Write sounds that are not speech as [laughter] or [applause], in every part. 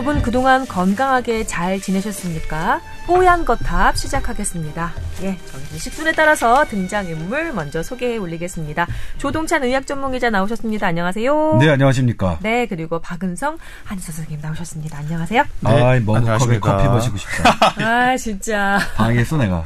여러분 그동안 건강하게 잘 지내셨습니까? 뽀얀 거탑 시작하겠습니다. 예, 저희 식순에 따라서 등장인물 먼저 소개해 올리겠습니다. 조동찬 의학 전문기자 나오셨습니다. 안녕하세요. 네, 안녕하십니까. 네, 그리고 박은성 한의사 선생님 나오셨습니다. 안녕하세요. 네, 아, 머그컵에 커피 마시고 싶다. [laughs] 아, 진짜. 방해했어, 내가.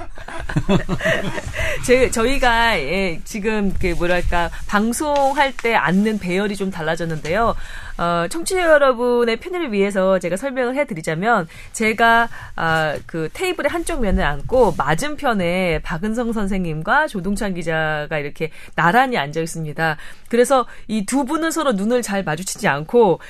[laughs] 제, 저희가 예, 지금 그 뭐랄까 방송할 때 앉는 배열이 좀 달라졌는데요. 어, 청취자 여러분의 편의를 위해서 제가 설명을 해드리자면 제가 아, 그 테이블의 한쪽 면을 앉고 맞은편에 박은성 선생님과 조동찬 기자가 이렇게 나란히 앉아 있습니다. 그래서 이 두 분은 서로 눈을 잘 마주치지 않고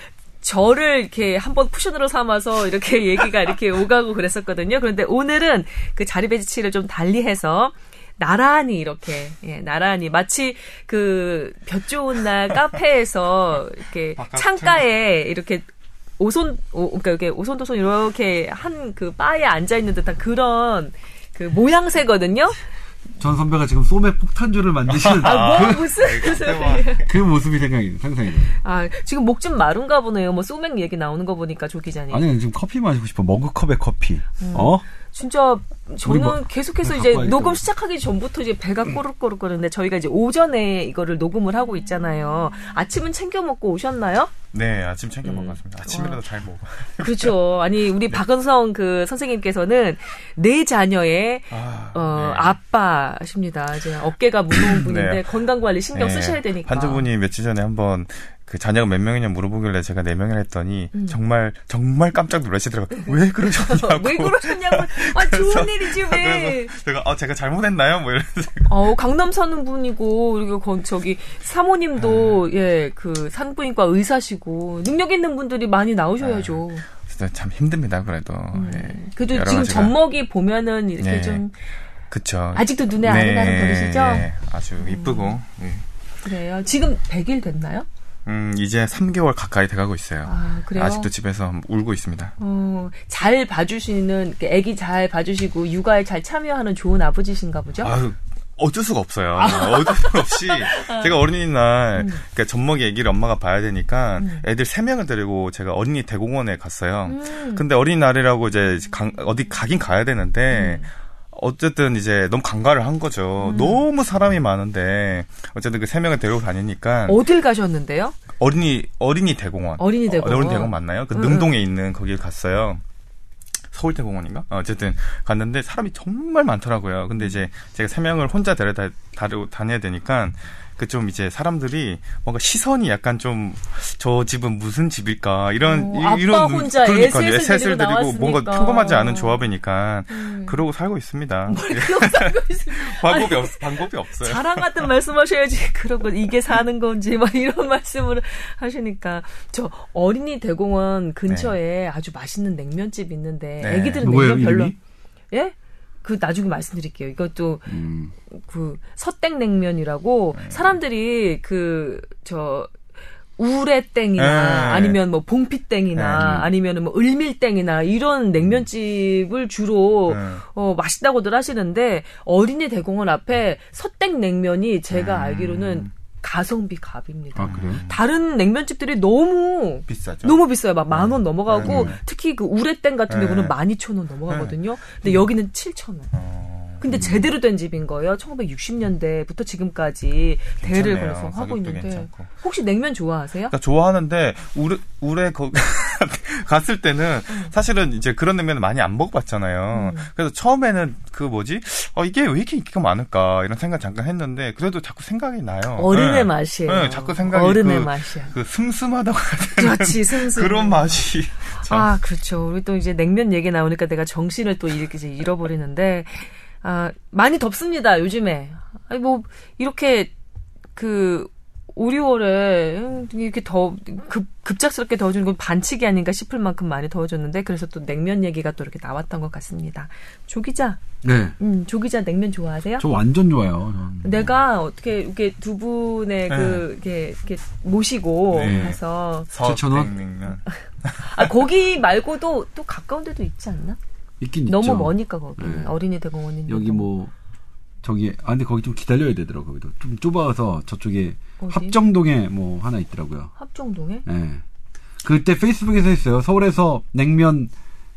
저를 이렇게 한번 쿠션으로 삼아서 이렇게 얘기가 이렇게 오가고 그랬었거든요. 그런데 오늘은 그 자리 배치를 좀 달리해서 나란히 이렇게 예, 나란히 마치 그 볕 좋은 날 카페에서 이렇게 [laughs] 창가에 이렇게 오손 오, 그러니까 이렇게 오손도손 이렇게 한 그 바에 앉아 있는 듯한 그런 그 모양새거든요. 전 선배가 지금 소맥 폭탄주를 만드시는 아, 뭐, 무슨 그, 그 모습이 생각이 상상이 돼요. 아, 지금 목 좀 마른가 보네요. 뭐 소맥 얘기 나오는 거 보니까 조 기자님. 아니, 지금 커피 마시고 싶어. 머그컵에 커피. 음. 어? 진짜 저는 뭐, 계속해서 이제 녹음 시작하기 전부터 이제 배가 꼬르꼬르 거리는데 저희가 이제 오전에 이거를 녹음을 하고 있잖아요. 아침은 챙겨 먹고 오셨나요? 네, 아침 챙겨 음. 먹었습니다. 아침이라도 와. 잘 먹어. 그렇죠. 아니 우리 [laughs] 네. 박은성 그 선생님께서는 네 자녀의 아, 어, 네. 아빠십니다. 이제 어깨가 무거운 [laughs] 분인데 네. 건강 관리 신경 네. 쓰셔야 되니까. 환자분이 며칠 전에 한번 그 자녀가 몇 명이냐 물어보길래 제가 네 명이라 했더니 음. 정말 정말 깜짝 놀라시더라고요. 왜 그러셨냐고. [laughs] 왜 그러셨냐고. 아 좋은 일이지 왜. 제가 아 제가 잘못했나요? 뭐 이런. 어 강남 사는 분이고 그리고 저기 사모님도 네. 예그 산부인과 의사시고 능력 있는 분들이 많이 나오셔야죠. 네. 진짜 참 힘듭니다 그래도. 음. 예. 그래도 지금 가지가. 젖먹이 보면은 이렇게 네. 좀. 그쵸. 아직도 눈에 안 네. 나는 버릇이죠. 네. 아주 이쁘고. 음. 그래요. 지금 100일 됐나요? 음, 이제 3개월 가까이 돼가고 있어요. 아, 그래요? 아 직도 집에서 울고 있습니다. 어, 잘 봐주시는, 아기 잘 봐주시고, 육아에 잘 참여하는 좋은 아버지신가 보죠? 아유, 어쩔 수가 없어요. 아. 어쩔 수 없이 제가 어린이날 음. 그러니까 젖먹이 아기를 엄마가 봐야 되니까 음. 애들 세 명을 데리고 제가 어린이 대공원에 갔어요. 음. 근데 어린이날이라고 이제 가, 어디 가긴 가야 되는데 음. 어쨌든 이제 너무 간가를 한 거죠. 음. 너무 사람이 많은데 어쨌든 그 세 명을 데리고 다니니까 어딜 가셨는데요? 어린이 어린이 대공원. 어린이 대공원. 어, 린이 대공원 맞나요? 그 음. 능동에 있는 거길 갔어요. 서울대공원인가? 어, 어쨌든 갔는데 사람이 정말 많더라고요. 근데 이제 제가 세 명을 혼자 데려다 다녀야 되니까 그 좀 이제 사람들이 뭔가 시선이 약간 좀 저 집은 무슨 집일까 이런 오, 이런 혼자 그러니까 에셋을 드리고 뭔가 평범하지 않은 조합이니까 음. 그러고 살고 있습니다. [laughs] [laughs] 방법이 없 방법이 없어요. 자랑 같은 말씀하셔야지 [laughs] 그러고 이게 사는 건지 막 이런 말씀을 하시니까 저 어린이 대공원 근처에 네. 아주 맛있는 냉면집 있는데 네. 애기들은 냉면 별로 예? 그 나중에 말씀드릴게요. 이것도 음. 그 서땡냉면이라고 네. 사람들이 그저 우레땡이나 네. 아니면 뭐 봉피땡이나 네. 아니면 뭐 을밀땡이나 이런 냉면집을 주로 네. 어 맛있다고들 하시는데 어린이 대공원 앞에 서땡 냉면이 제가 음. 알기로는 가성비 갑입니다. 아, 그래요? 다른 냉면집들이 너무 비싸죠. 너무 비싸요. 막 만 원 넘어가고 네. 특히 그 우레땡 같은 네. 경우는 12,000원 넘어가거든요. 근데 여기는 7,000원. 어. 근데 음. 제대로 된 집인 거예요. 1960년대부터 지금까지 대를 걸어서 하고 있는데 괜찮고. 혹시 냉면 좋아하세요? 나 좋아하는데 우레 우레 거 [laughs] 갔을 때는 음. 사실은 이제 그런 냉면을 많이 안 먹어봤잖아요. 음. 그래서 처음에는 그 뭐지? 어 이게 왜 이렇게 인기가 많을까 이런 생각 잠깐 했는데 그래도 자꾸 생각이 나요. 어른의 네. 맛이에요. 네, 자꾸 생각이 어른의 그, 맛이야. 그 슴슴하다고 해야? 그렇지, 슴슴. 그런 맛이. 참. 아 그렇죠. 우리 또 이제 냉면 얘기 나오니까 내가 정신을 또 이렇게 잃어버리는데. 아, 많이 덥습니다, 요즘에. 아니, 뭐, 이렇게, 그, 5, 6월에 이렇게 더 급, 급작스럽게 더워지는 건 반칙이 아닌가 싶을 만큼 많이 더워졌는데 그래서 또 냉면 얘기가 또 이렇게 나왔던 것 같습니다. 조 기자. 네. 음, 조 기자 냉면 좋아하세요? 저 완전 좋아요. 내가 어떻게 이렇게 두 분의 네. 그 이렇게, 이렇게 모시고 네. 해서 서천원 [laughs] 아 거기 말고도 또 가까운 데도 있지 않나? 있긴 너무 있죠. 머니까 거기 네. 어린이 대공원인 여기 뭐 저기 아 근데 거기 좀 기다려야 되더라고 거기도 좀 좁아서 저쪽에 어디? 합정동에 뭐 하나 있더라고요. 합정동에? 네. 그때 페이스북에서 했어요. 서울에서 냉면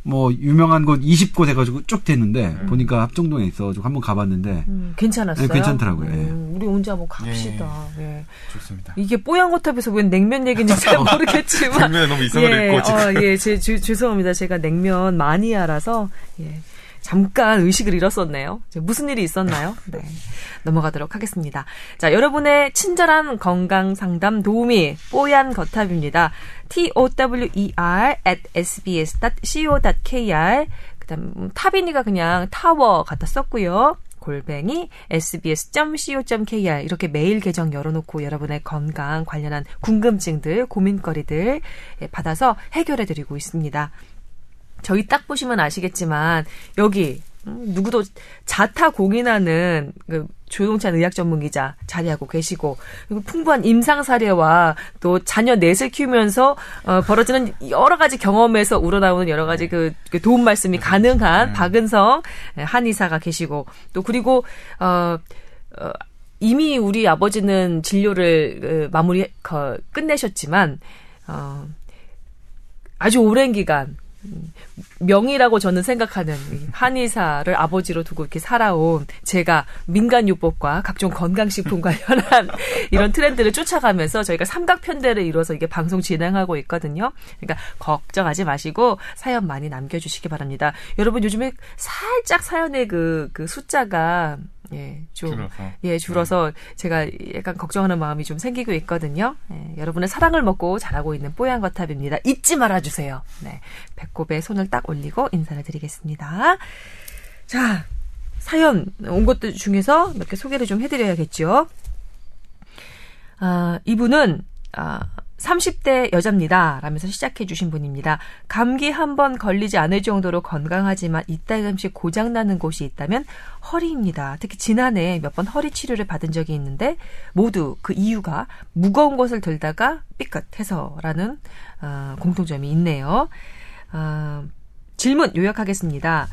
뭐 유명한 곳 20곳 해가지고 쭉 됐는데 음. 보니까 합정동에 있어가지고 한번 가봤는데 음, 괜찮았어요. 네, 괜찮더라고요. 예. 음, 우리 언제 한번 갑시다. 예. 좋습니다. 이게 뽀얀 거탑에서 웬 냉면 얘기인지 잘 [laughs] 모르겠지만. 냉면에 너무 이상을 예, 읽고 지금. 어, 예, 제, 주, 죄송합니다. 제가 냉면 마니아라서, 예. 잠깐 의식을 잃었었네요. 무슨 일이 있었나요? [laughs] 네. 넘어가도록 하겠습니다. 자, 여러분의 친절한 건강 상담 도우미, 뽀얀 거탑입니다. t-o-w-e-r at sbs.co.kr. 그 다음, 타빈이가 그냥 타워 갖다 썼고요. 골뱅이 sbs.co.kr 이렇게 메일 계정 열어놓고 여러분의 건강 관련한 궁금증들, 고민거리들 예, 받아서 해결해드리고 있습니다. 저희 딱 보시면 아시겠지만 여기 음, 누구도 자타 공인하는 그 조동찬 의학 전문 기자 자리하고 계시고 그리고 풍부한 임상 사례와 또 자녀 넷을 키우면서 어, 벌어지는 여러 가지 경험에서 우러나오는 여러 가지 그, 그 도움 말씀이 가능한 박은성 한의사가 계시고 또 그리고 어, 어 이미 우리 아버지는 진료를 그, 마무리 거, 끝내셨지만 어 아주 오랜 기간 명의라고 저는 생각하는 한의사를 아버지로 두고 이렇게 살아온 제가 민간요법과 각종 건강식품 관련한 [laughs] 이런 트렌드를 쫓아가면서 저희가 삼각편대를 이뤄서 이게 방송 진행하고 있거든요. 그러니까 걱정하지 마시고 사연 많이 남겨주시기 바랍니다. 여러분 요즘에 살짝 사연의 그, 그 숫자가 예, 좀, 줄어서. 예, 줄어서 제가 약간 걱정하는 마음이 좀 생기고 있거든요. 예, 여러분의 사랑을 먹고 자라고 있는 뽀얀 거탑입니다. 잊지 말아 주세요. 네. 배꼽에 손을 딱 올리고 인사를 드리겠습니다. 자, 사연 온 것들 중에서 몇 개 소개를 좀 해드려야겠죠. 아, 이분은, 아, 30대 여자입니다. 라면서 시작해 주신 분입니다. 감기 한 번 걸리지 않을 정도로 건강하지만 이따금씩 고장나는 곳이 있다면 허리입니다. 특히 지난해 몇 번 허리 치료를 받은 적이 있는데 모두 그 이유가 무거운 것을 들다가 삐끗해서라는 어, 공통점이 있네요. 어, 질문 요약하겠습니다.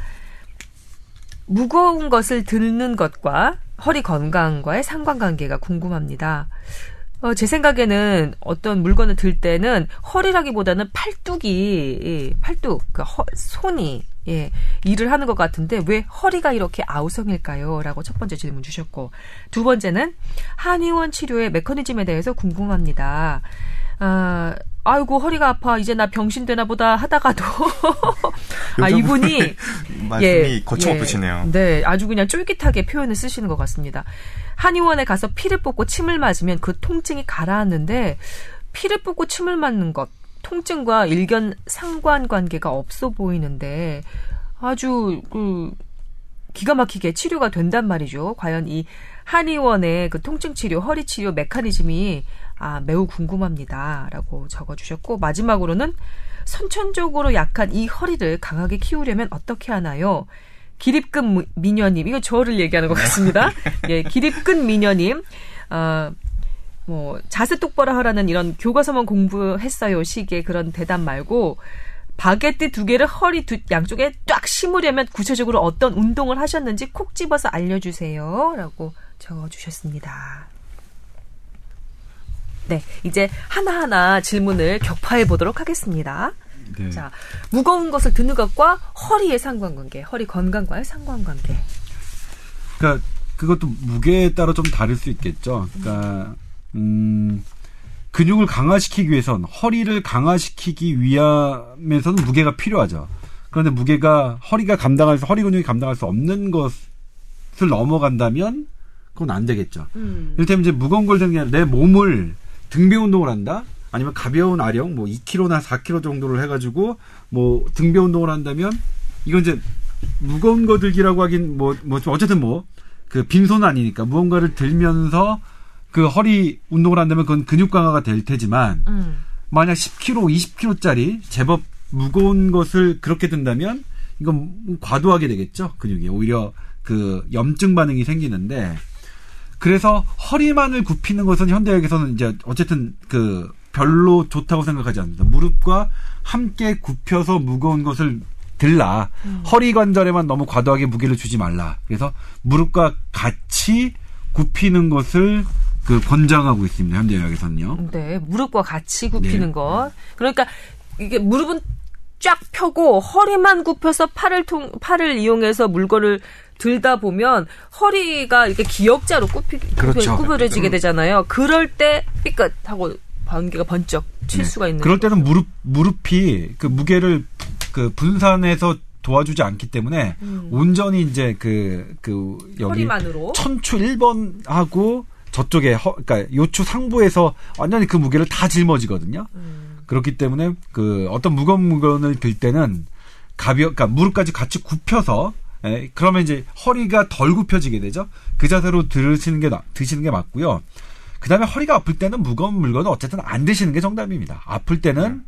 무거운 것을 드는 것과 허리 건강과의 상관관계가 궁금합니다. 어, 제 생각에는 어떤 물건을 들 때는 허리라기보다는 팔뚝이, 예, 팔뚝, 그 허, 손이, 예, 일을 하는 것 같은데 왜 허리가 이렇게 아우성일까요? 라고 첫 번째 질문 주셨고, 두 번째는 한의원 치료의 메커니즘에 대해서 궁금합니다. 아, 아이고, 허리가 아파. 이제 나 병신 되나 보다 하다가도. [laughs] 아, 이분이. [laughs] 말씀이 거침없으시네요. 네, 아주 그냥 쫄깃하게 표현을 쓰시는 것 같습니다. 한의원에 가서 피를 뽑고 침을 맞으면 그 통증이 가라앉는데 피를 뽑고 침을 맞는 것 통증과 일견 상관 관계가 없어 보이는데 아주 그 기가 막히게 치료가 된단 말이죠. 과연 이 한의원의 그 통증 치료, 허리 치료 메커니즘이 아, 매우 궁금합니다 라고 적어 주셨고 마지막으로는 선천적으로 약한 이 허리를 강하게 키우려면 어떻게 하나요? 기립근 미녀님, 이거 저를 얘기하는 것 같습니다. [laughs] 예, 기립근 미녀님, 어, 뭐, 자세 똑바로 하라는 이런 교과서만 공부했어요 시기의 그런 대답 말고, 바게트 두 개를 허리 두, 양쪽에 쫙 심으려면 구체적으로 어떤 운동을 하셨는지 콕 집어서 알려주세요. 라고 적어주셨습니다. 네, 이제 하나하나 질문을 격파해 보도록 하겠습니다. 네. 자, 무거운 것을 드는 것과 허리의 상관관계, 허리 건강과의 상관관계. 그러니까 그것도 무게에 따라 좀 다를 수 있겠죠. 그러니까 음 근육을 강화시키기 위해선 허리를 강화시키기 위함에서는 무게가 필요하죠. 그런데 무게가 허리가 감당할 수 허리 근육이 감당할 수 없는 것을 넘어간다면 그건 안 되겠죠. 음. 이를테면 이제 무거운 걸 드는 게 내 몸을 등배 운동을 한다. 아니면 가벼운 아령 뭐 2kg나 4kg 정도를 해가지고 뭐 등배 운동을 한다면 이건 이제 무거운 거 들기라고 하긴 뭐, 뭐, 어쨌든 뭐, 그 빈손은 아니니까 무언가를 들면서 그 허리 운동을 한다면 그건 근육 강화가 될 테지만 음. 만약 10kg, 20kg짜리 제법 무거운 것을 그렇게 든다면 이건 과도하게 되겠죠. 근육이. 오히려 그 염증 반응이 생기는데 그래서 허리만을 굽히는 것은 현대학에서는 이제 어쨌든 그 별로 좋다고 생각하지 않는다. 무릎과 함께 굽혀서 무거운 것을 들라. 허리 관절에만 너무 과도하게 무게를 주지 말라. 그래서 무릎과 같이 굽히는 것을 그 권장하고 있습니다. 현대의학에서는요. 네, 무릎과 같이 굽히는 네. 것. 그러니까 이게 무릎은 쫙 펴고 허리만 굽혀서 팔을 통 팔을 이용해서 물건을 들다 보면 허리가 이렇게 기역자로 굽히, 그렇죠. 구부러지게 되잖아요. 그럴 때 삐끗하고 번개가 번쩍 칠 네. 수가 있는. 그럴 때는 무릎 무릎이 그 무게를 그 분산해서 도와주지 않기 때문에 온전히 이제 그그 여기 음. 허리만으로. 천추 1번 하고 저쪽에 허, 그러니까 요추 상부에서 완전히 그 무게를 다 짊어지거든요. 음. 그렇기 때문에 그 어떤 무거운 물건을 들 때는 가벼, 그러니까 무릎까지 같이 굽혀서 예, 그러면 이제 허리가 덜 굽혀지게 되죠. 그 자세로 들으시는 게 나- 드시는 게 맞고요. 그다음에 허리가 아플 때는 무거운 물건은 어쨌든 안 드시는 게 정답입니다. 아플 때는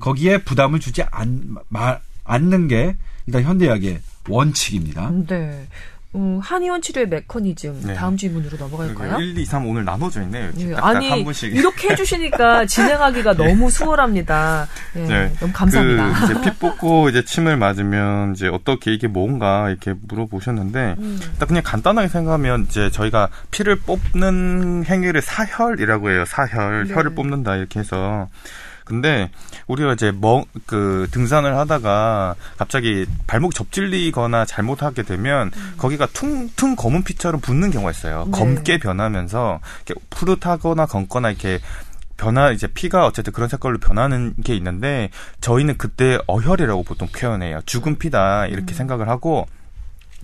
거기에 부담을 주지 않, 마, 않는 게 일단 현대의학의 원칙입니다. 네. 음, 한의원 치료의 메커니즘 네. 다음 질문으로 넘어갈까요? 1, 2, 3 오늘 나눠져 있네요. 딱딱 아니. 이렇게 해주시니까 [laughs] 진행하기가 너무 수월합니다. 예, 네. 너무 감사합니다. 그 이제 피 뽑고 [laughs] 이제 침을 맞으면 이제 어떻게 이게 뭔가 이렇게 물어보셨는데 음. 일단 그냥 간단하게 생각하면 이제 저희가 피를 뽑는 행위를 사혈이라고 해요. 사혈, 네. 혈을 뽑는다 이렇게 해서 근데 우리가 이제 멍, 그 등산을 하다가 갑자기 발목 접질리거나 잘못하게 되면 거기가 퉁퉁 검은 피처럼 붓는 경우가 있어요. 네. 검게 변하면서 이렇게 푸릇하거나 검거나 이렇게 변화 이제 피가 어쨌든 그런 색깔로 변하는 게 있는데 저희는 그때 어혈이라고 보통 표현해요. 죽은 피다 이렇게 생각을 하고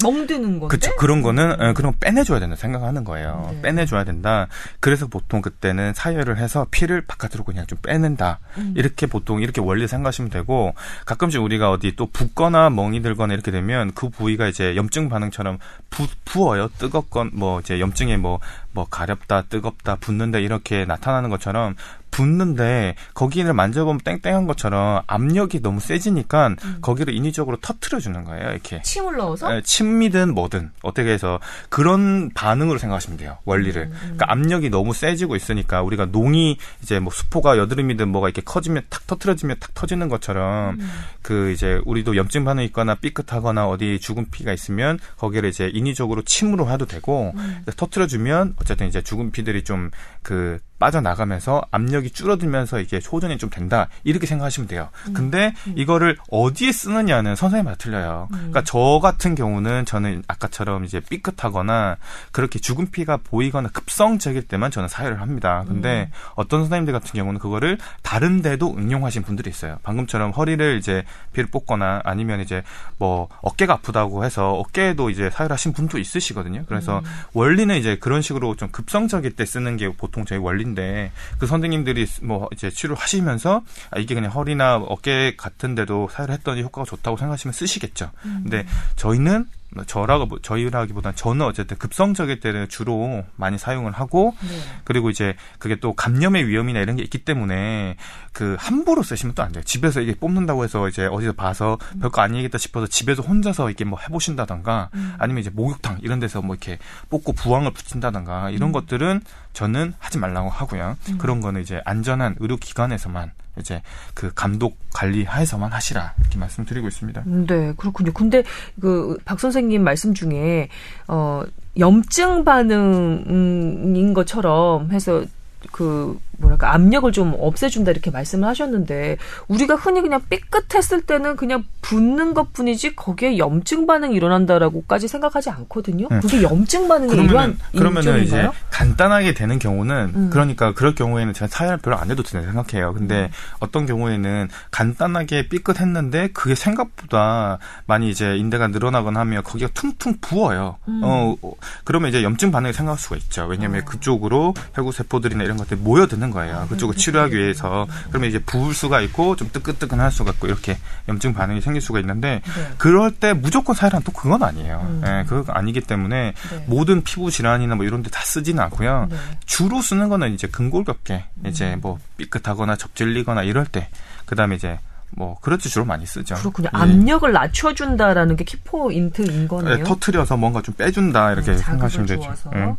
멍드는 건데. 그쵸 그런 거는 예, 그런 거 빼내줘야 된다 생각하는 거예요. 네. 빼내줘야 된다. 그래서 보통 그때는 사혈을 해서 피를 바깥으로 그냥 좀 빼낸다. 음. 이렇게 보통 이렇게 원리 생각하시면 되고 가끔씩 우리가 어디 또 붓거나 멍이 들거나 이렇게 되면 그 부위가 이제 염증 반응처럼 부, 부어요. 뜨겁건 뭐 이제 염증에 뭐 뭐 가렵다, 뜨겁다, 붓는다 이렇게 나타나는 것처럼 붓는데 거기를 만져보면 땡땡한 것처럼 압력이 너무 세지니까 음. 거기를 인위적으로 터트려 주는 거예요. 이렇게. 침을 넣어서. 예, 침이든 뭐든 어떻게 해서 그런 반응으로 생각하시면 돼요 원리를 그러니까 압력이 너무 세지고 있으니까 우리가 농이 이제 뭐 수포가 여드름이든 뭐가 이렇게 커지면 탁 터트려지면 탁 터지는 것처럼 그 이제 우리도 염증 반응이 있거나 삐끗하거나 어디 죽은 피가 있으면 거기를 이제 인위적으로 침으로 해도 되고 터트려 주면 어쨌든 이제 죽은 피들이 좀 그 빠져나가면서 압력이 줄어들면서 이게 호전이 좀 된다 이렇게 생각하시면 돼요. 근데 이거를 어디에 쓰느냐는 선생님마다 틀려요. 그러니까 저 같은 경우는 저는 아까처럼 이제 삐끗하거나 그렇게 죽은 피가 보이거나 급성적일 때만 저는 사혈을 합니다. 근데 어떤 선생님들 같은 경우는 그거를 다른 데도 응용하신 분들이 있어요. 방금처럼 허리를 이제 피를 뽑거나 아니면 이제 뭐 어깨가 아프다고 해서 어깨에도 이제 사혈하신 분도 있으시거든요. 그래서 원리는 이제 그런 식으로 좀 급성적일 때 쓰는 게 보통 저희 원리 인데 그 선생님들이 뭐 이제 치료를 하시면서 아, 이게 그냥 허리나 어깨 같은데도 사혈을 했더니 효과가 좋다고 생각하시면 쓰시겠죠. 근데 저희는 저라고 뭐- 저희라기보다는 저는 어쨌든 급성적일 때는 주로 많이 사용을 하고 네. 그리고 이제 그게 또 감염의 위험이나 이런 게 있기 때문에 그 함부로 쓰시면 또 안 돼요. 집에서 이게 뽑는다고 해서 이제 어디서 봐서 별거 아니겠다 싶어서 집에서 혼자서 이게 뭐 해보신다던가 아니면 이제 목욕탕 이런 데서 뭐 이렇게 뽑고 부항을 붙인다던가 이런 것들은 저는 하지 말라고 하고요. 그런 거는 이제 안전한 의료 기관에서만 이제 그 감독 관리 하에서만 하시라 이렇게 말씀드리고 있습니다. 네, 그렇군요. 근데 그 박 선생님 말씀 중에 어 염증 반응인 것처럼 해서 그 뭐랄까 압력을 좀 없애준다 이렇게 말씀을 하셨는데 우리가 흔히 그냥 삐끗했을 때는 그냥 붓는 것뿐이지 거기에 염증 반응이 일어난다라고까지 생각하지 않거든요. 네. 그게 염증 반응의 일환 그러면은 그러면은 이제? 간단하게 되는 경우는 음. 그러니까 그럴 경우에는 제가 사혈 별로 안 해도 된다 생각해요. 근데 어떤 경우에는 간단하게 삐끗했는데 그게 생각보다 많이 이제 인대가 늘어나거나 하면 거기가 퉁퉁 부어요. 어, 어, 그러면 이제 염증 반응을 생각할 수가 있죠. 왜냐하면 그쪽으로 혈구 세포들이나 이런 것들이 모여드는 거예요. 그쪽을 치료하기 위해서. 그러면 이제 부을 수가 있고 좀 뜨끈뜨끈할 수가 있고 이렇게 염증 반응이 생길 수가 있는데 네. 그럴 때 무조건 사혈은 또 그건 아니에요. 음. 예, 그거 아니기 때문에 네. 모든 피부 질환이나 뭐 이런 데 다 쓰지는 않고요. 네. 주로 쓰는 거는 이제 근골격계 음. 이제 뭐 삐끗하거나 접질리거나 이럴 때 그다음에 이제 뭐 그렇지 주로 많이 쓰죠. 그렇군요. 예. 압력을 낮춰준다라는 게 키포인트인 거네요. 예, 터트려서 뭔가 좀 빼준다 이렇게 네, 생각하시면 되죠. 예.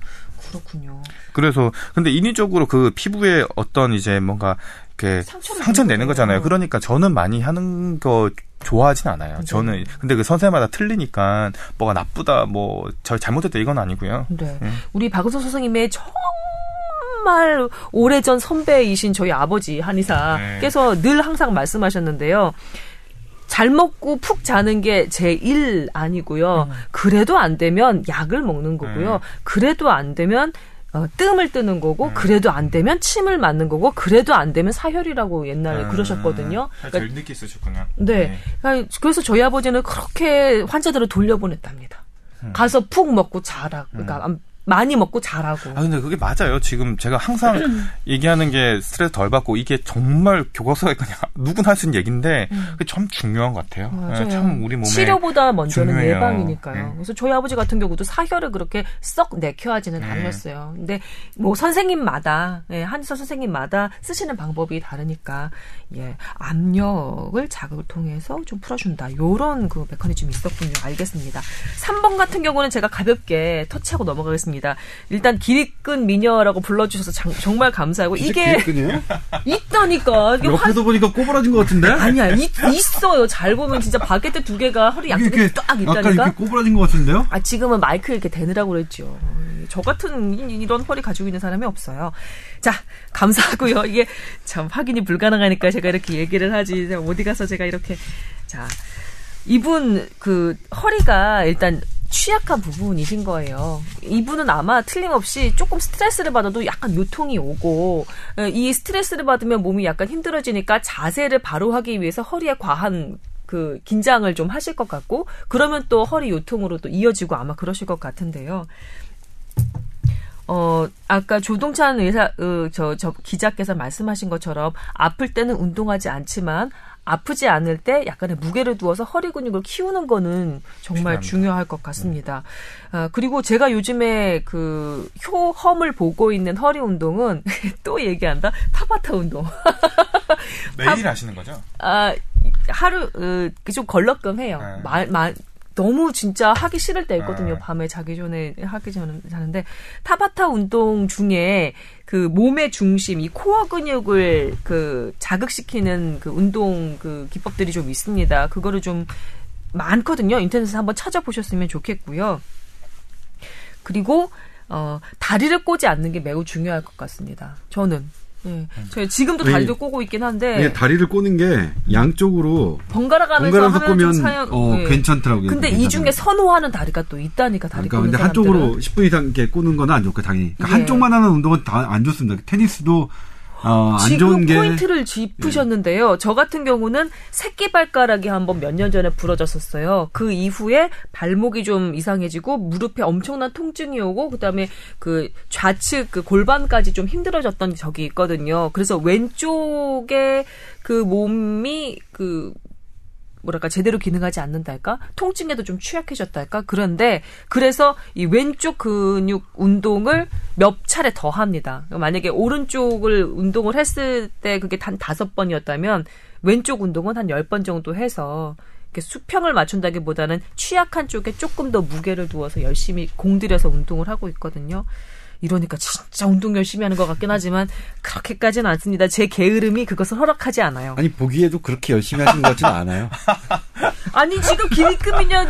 그렇군요. 그래서 근데 인위적으로 그 피부에 어떤 이제 뭔가 이렇게 상처 내는 거잖아요. 그러니까 저는 많이 하는 거 좋아하진 않아요. 네. 저는 근데 그 선생마다 틀리니까 뭐가 나쁘다 뭐 저 잘못했다 이건 아니고요. 네. 예. 우리 박은서 선생님의 정 말 오래전 선배이신 저희 아버지 한의사께서 늘 항상 말씀하셨는데요. 잘 먹고 푹 자는 게 제 일 아니고요. 그래도 안 되면 약을 먹는 거고요. 그래도 안 되면 어, 뜸을 뜨는 거고 그래도 안 되면 침을 맞는 거고 그래도 안 되면 사혈이라고 옛날에 그러셨거든요. 그러니까, 제일 늦게 쓰셨구나. 네. 그러니까 그래서 저희 아버지는 그렇게 환자들을 돌려보냈답니다. 가서 푹 먹고 자라고. 그러니까 많이 먹고 자라고. 아 근데 그게 맞아요. 지금 제가 항상 [clears throat] 얘기하는 게 스트레스 덜 받고 이게 정말 교과서에 그냥 [laughs] 누구나 할 수 있는 얘기인데 그게 참 중요한 것 같아요. 맞아요. 네, 참 우리 몸에 치료보다 먼저는 중요해요. 예방이니까요. 네. 그래서 저희 아버지 같은 경우도 사혈을 그렇게 썩 내켜하지는 네. 않으셨어요. 근데 뭐 선생님마다 예, 한의사 선생님마다 쓰시는 방법이 다르니까 예, 압력을 자극을 통해서 좀 풀어준다. 요런 그 메커니즘이 있었군요. 알겠습니다. 3번 같은 경우는 제가 가볍게 터치하고 넘어가겠습니다. 일단 길이끈 미녀라고 불러주셔서 장- 정말 감사하고 이게 있다니까. 이게 화- 옆에서 보니까 꼬부라진 것 같은데? 아니야, 있, 있어요. 잘 보면 진짜 바게트 두 개가 허리 양쪽에 딱 아까 있다니까. 이렇게 꼬부라진 것 같은데요? 아, 지금은 마이크 이렇게 대느라고 그랬죠. 저 같은 이- 이런 허리 가지고 있는 사람이 없어요. 자, 감사하고요. 이게 참 확인이 불가능하니까 제가 이렇게 얘기를 하지. 어디 가서 제가 이렇게. 자, 이분 그 허리가 일단 취약한 부분이신 거예요. 이분은 아마 틀림없이 조금 스트레스를 받아도 약간 요통이 오고 어, 이 스트레스를 받으면 몸이 약간 힘들어지니까 자세를 바로 하기 위해서 허리에 과한 그 긴장을 좀 하실 것 같고 그러면 또 허리 요통으로 또 이어지고 아마 그러실 것 같은데요. 어, 아까 조동찬 의사, 어, 저, 저 기자께서 말씀하신 것처럼 아플 때는 운동하지 않지만 아프지 않을 때 약간의 무게를 두어서 허리 근육을 키우는 거는 정말 필요합니다. 중요할 것 같습니다. 아, 그리고 제가 요즘에 그 효험을 보고 있는 허리 운동은 [laughs] 또 얘기한다? 타바타 운동. 매일 하시는 거죠? 아, 하루, 어, 좀 걸렁끔해요. 네. 말, 말, 너무 진짜 하기 싫을 때 있거든요. 네. 밤에 자기 전에 하기 전에 자는데 타바타 운동 중에 그 몸의 중심, 이 코어 근육을 그 자극시키는 그 운동 그 기법들이 좀 있습니다. 그거를 좀 많거든요. 인터넷에서 한번 찾아보셨으면 좋겠고요. 그리고 어 다리를 꼬지 않는 게 매우 중요할 것 같습니다. 저는. 예. 저 지금도 왜- 다리를 꼬고 있긴 한데 이게 다리를 꼬는 게 양쪽으로 번갈아 가면서 꼬면 사용. 어, 예. 괜찮더라고요. 근데 이 중에 선호하는 다리가 또 있다니까 다리 그러니까 근데. 한쪽으로 10분 이상 이렇게 꼬는 건 안 좋고 당연히 그러니까 예. 한쪽만 하는 운동은 다 안 좋습니다. 테니스도 어, 안 지금 좋은 게 예. 포인트를 짚으셨는데요. 저 같은 경우는 새끼 발가락이 한번 몇 년 전에 부러졌었어요. 그 이후에 발목이 좀 이상해지고 무릎에 엄청난 통증이 오고 그다음에 그 좌측 그 골반까지 좀 힘들어졌던 적이 있거든요. 그래서 왼쪽에 그 몸이 그 뭐랄까 제대로 기능하지 않는달까? 통증에도 좀 취약해졌달까? 그런데 그래서 이 왼쪽 근육 운동을 몇 차례 더 합니다. 만약에 오른쪽을 운동을 했을 때 그게 단 다섯 번이었다면 왼쪽 운동은 한 열 번 정도 해서 이렇게 수평을 맞춘다기보다는 취약한 쪽에 조금 더 무게를 두어서 열심히 공들여서 운동을 하고 있거든요. 이러니까 진짜 운동 열심히 하는 것 같긴 하지만 그렇게까지는 않습니다. 제 게으름이 그것을 허락하지 않아요. 아니 보기에도 그렇게 열심히 하시는 것 같지는 않아요. [laughs] 아니 지금 길이급이냐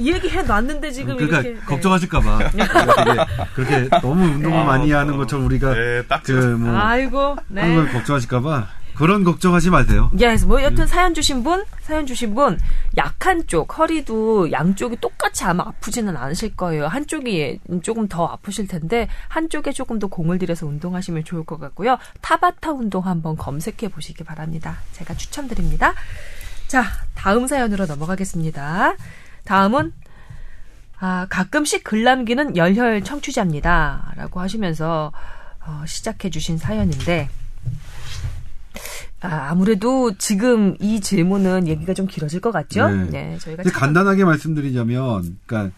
얘기해 놨는데 지금 그러니까 이렇게 네. 걱정하실까봐 [laughs] 그렇게 너무 운동을 많이 하는 것처럼 우리가 네, 딱 그 뭐 아이고 하는 네. 걸 걱정하실까봐 그런 걱정하지 마세요. 예, 그래서 뭐 음. 여튼 사연 주신 분, 사연 주신 분 약한 쪽 허리도 양쪽이 똑같이 아마 아프지는 않으실 거예요. 한쪽이 조금 더 아프실 텐데 한쪽에 조금 더 공을 들여서 운동하시면 좋을 것 같고요. 타바타 운동 한번 검색해 보시기 바랍니다. 제가 추천드립니다. 자, 다음 사연으로 넘어가겠습니다. 다음은 아, 가끔씩 글 남기는 열혈 청취자입니다. 라고 하시면서 어, 시작해 주신 사연인데 아, 아무래도 지금 이 질문은 얘기가 좀 길어질 것 같죠? 네. 네, 저희가 간단하게 말씀드리자면, 그러니까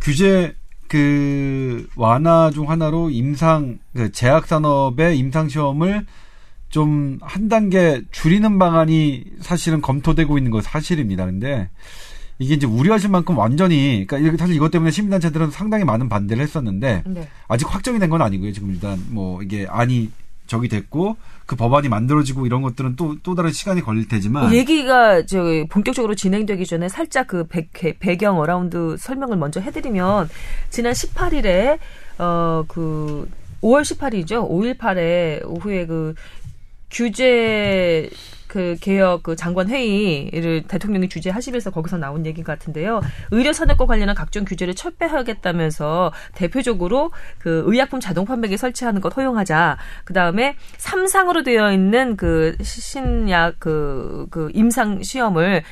규제 그 완화 중 하나로 임상 그 제약 산업의 임상 시험을 좀 한 단계 줄이는 방안이 사실은 검토되고 있는 건 사실입니다. 근데 이게 이제 우려하실 만큼 완전히 그러니까 사실 이것 때문에 시민단체들은 상당히 많은 반대를 했었는데 네. 아직 확정이 된 건 아니고요. 지금 일단 뭐 이게 안이 적이 됐고 그 법안이 만들어지고 이런 것들은 또 또 다른 시간이 걸릴 테지만 뭐 얘기가 저 본격적으로 진행되기 전에 살짝 그 배, 백그라운드 설명을 먼저 해드리면 지난 18일에 어그 5월 18일이죠. 5.18에 오후에 그 규제 그 개혁 그 장관 회의를 대통령이 주재하시면서 거기서 나온 얘기 같은데요. 의료 산업과 관련한 각종 규제를 철폐하겠다면서 대표적으로 그 의약품 자동 판매기 설치하는 것 허용하자. 그다음에 삼상으로 되어 있는 그 신약 그, 그 임상 시험을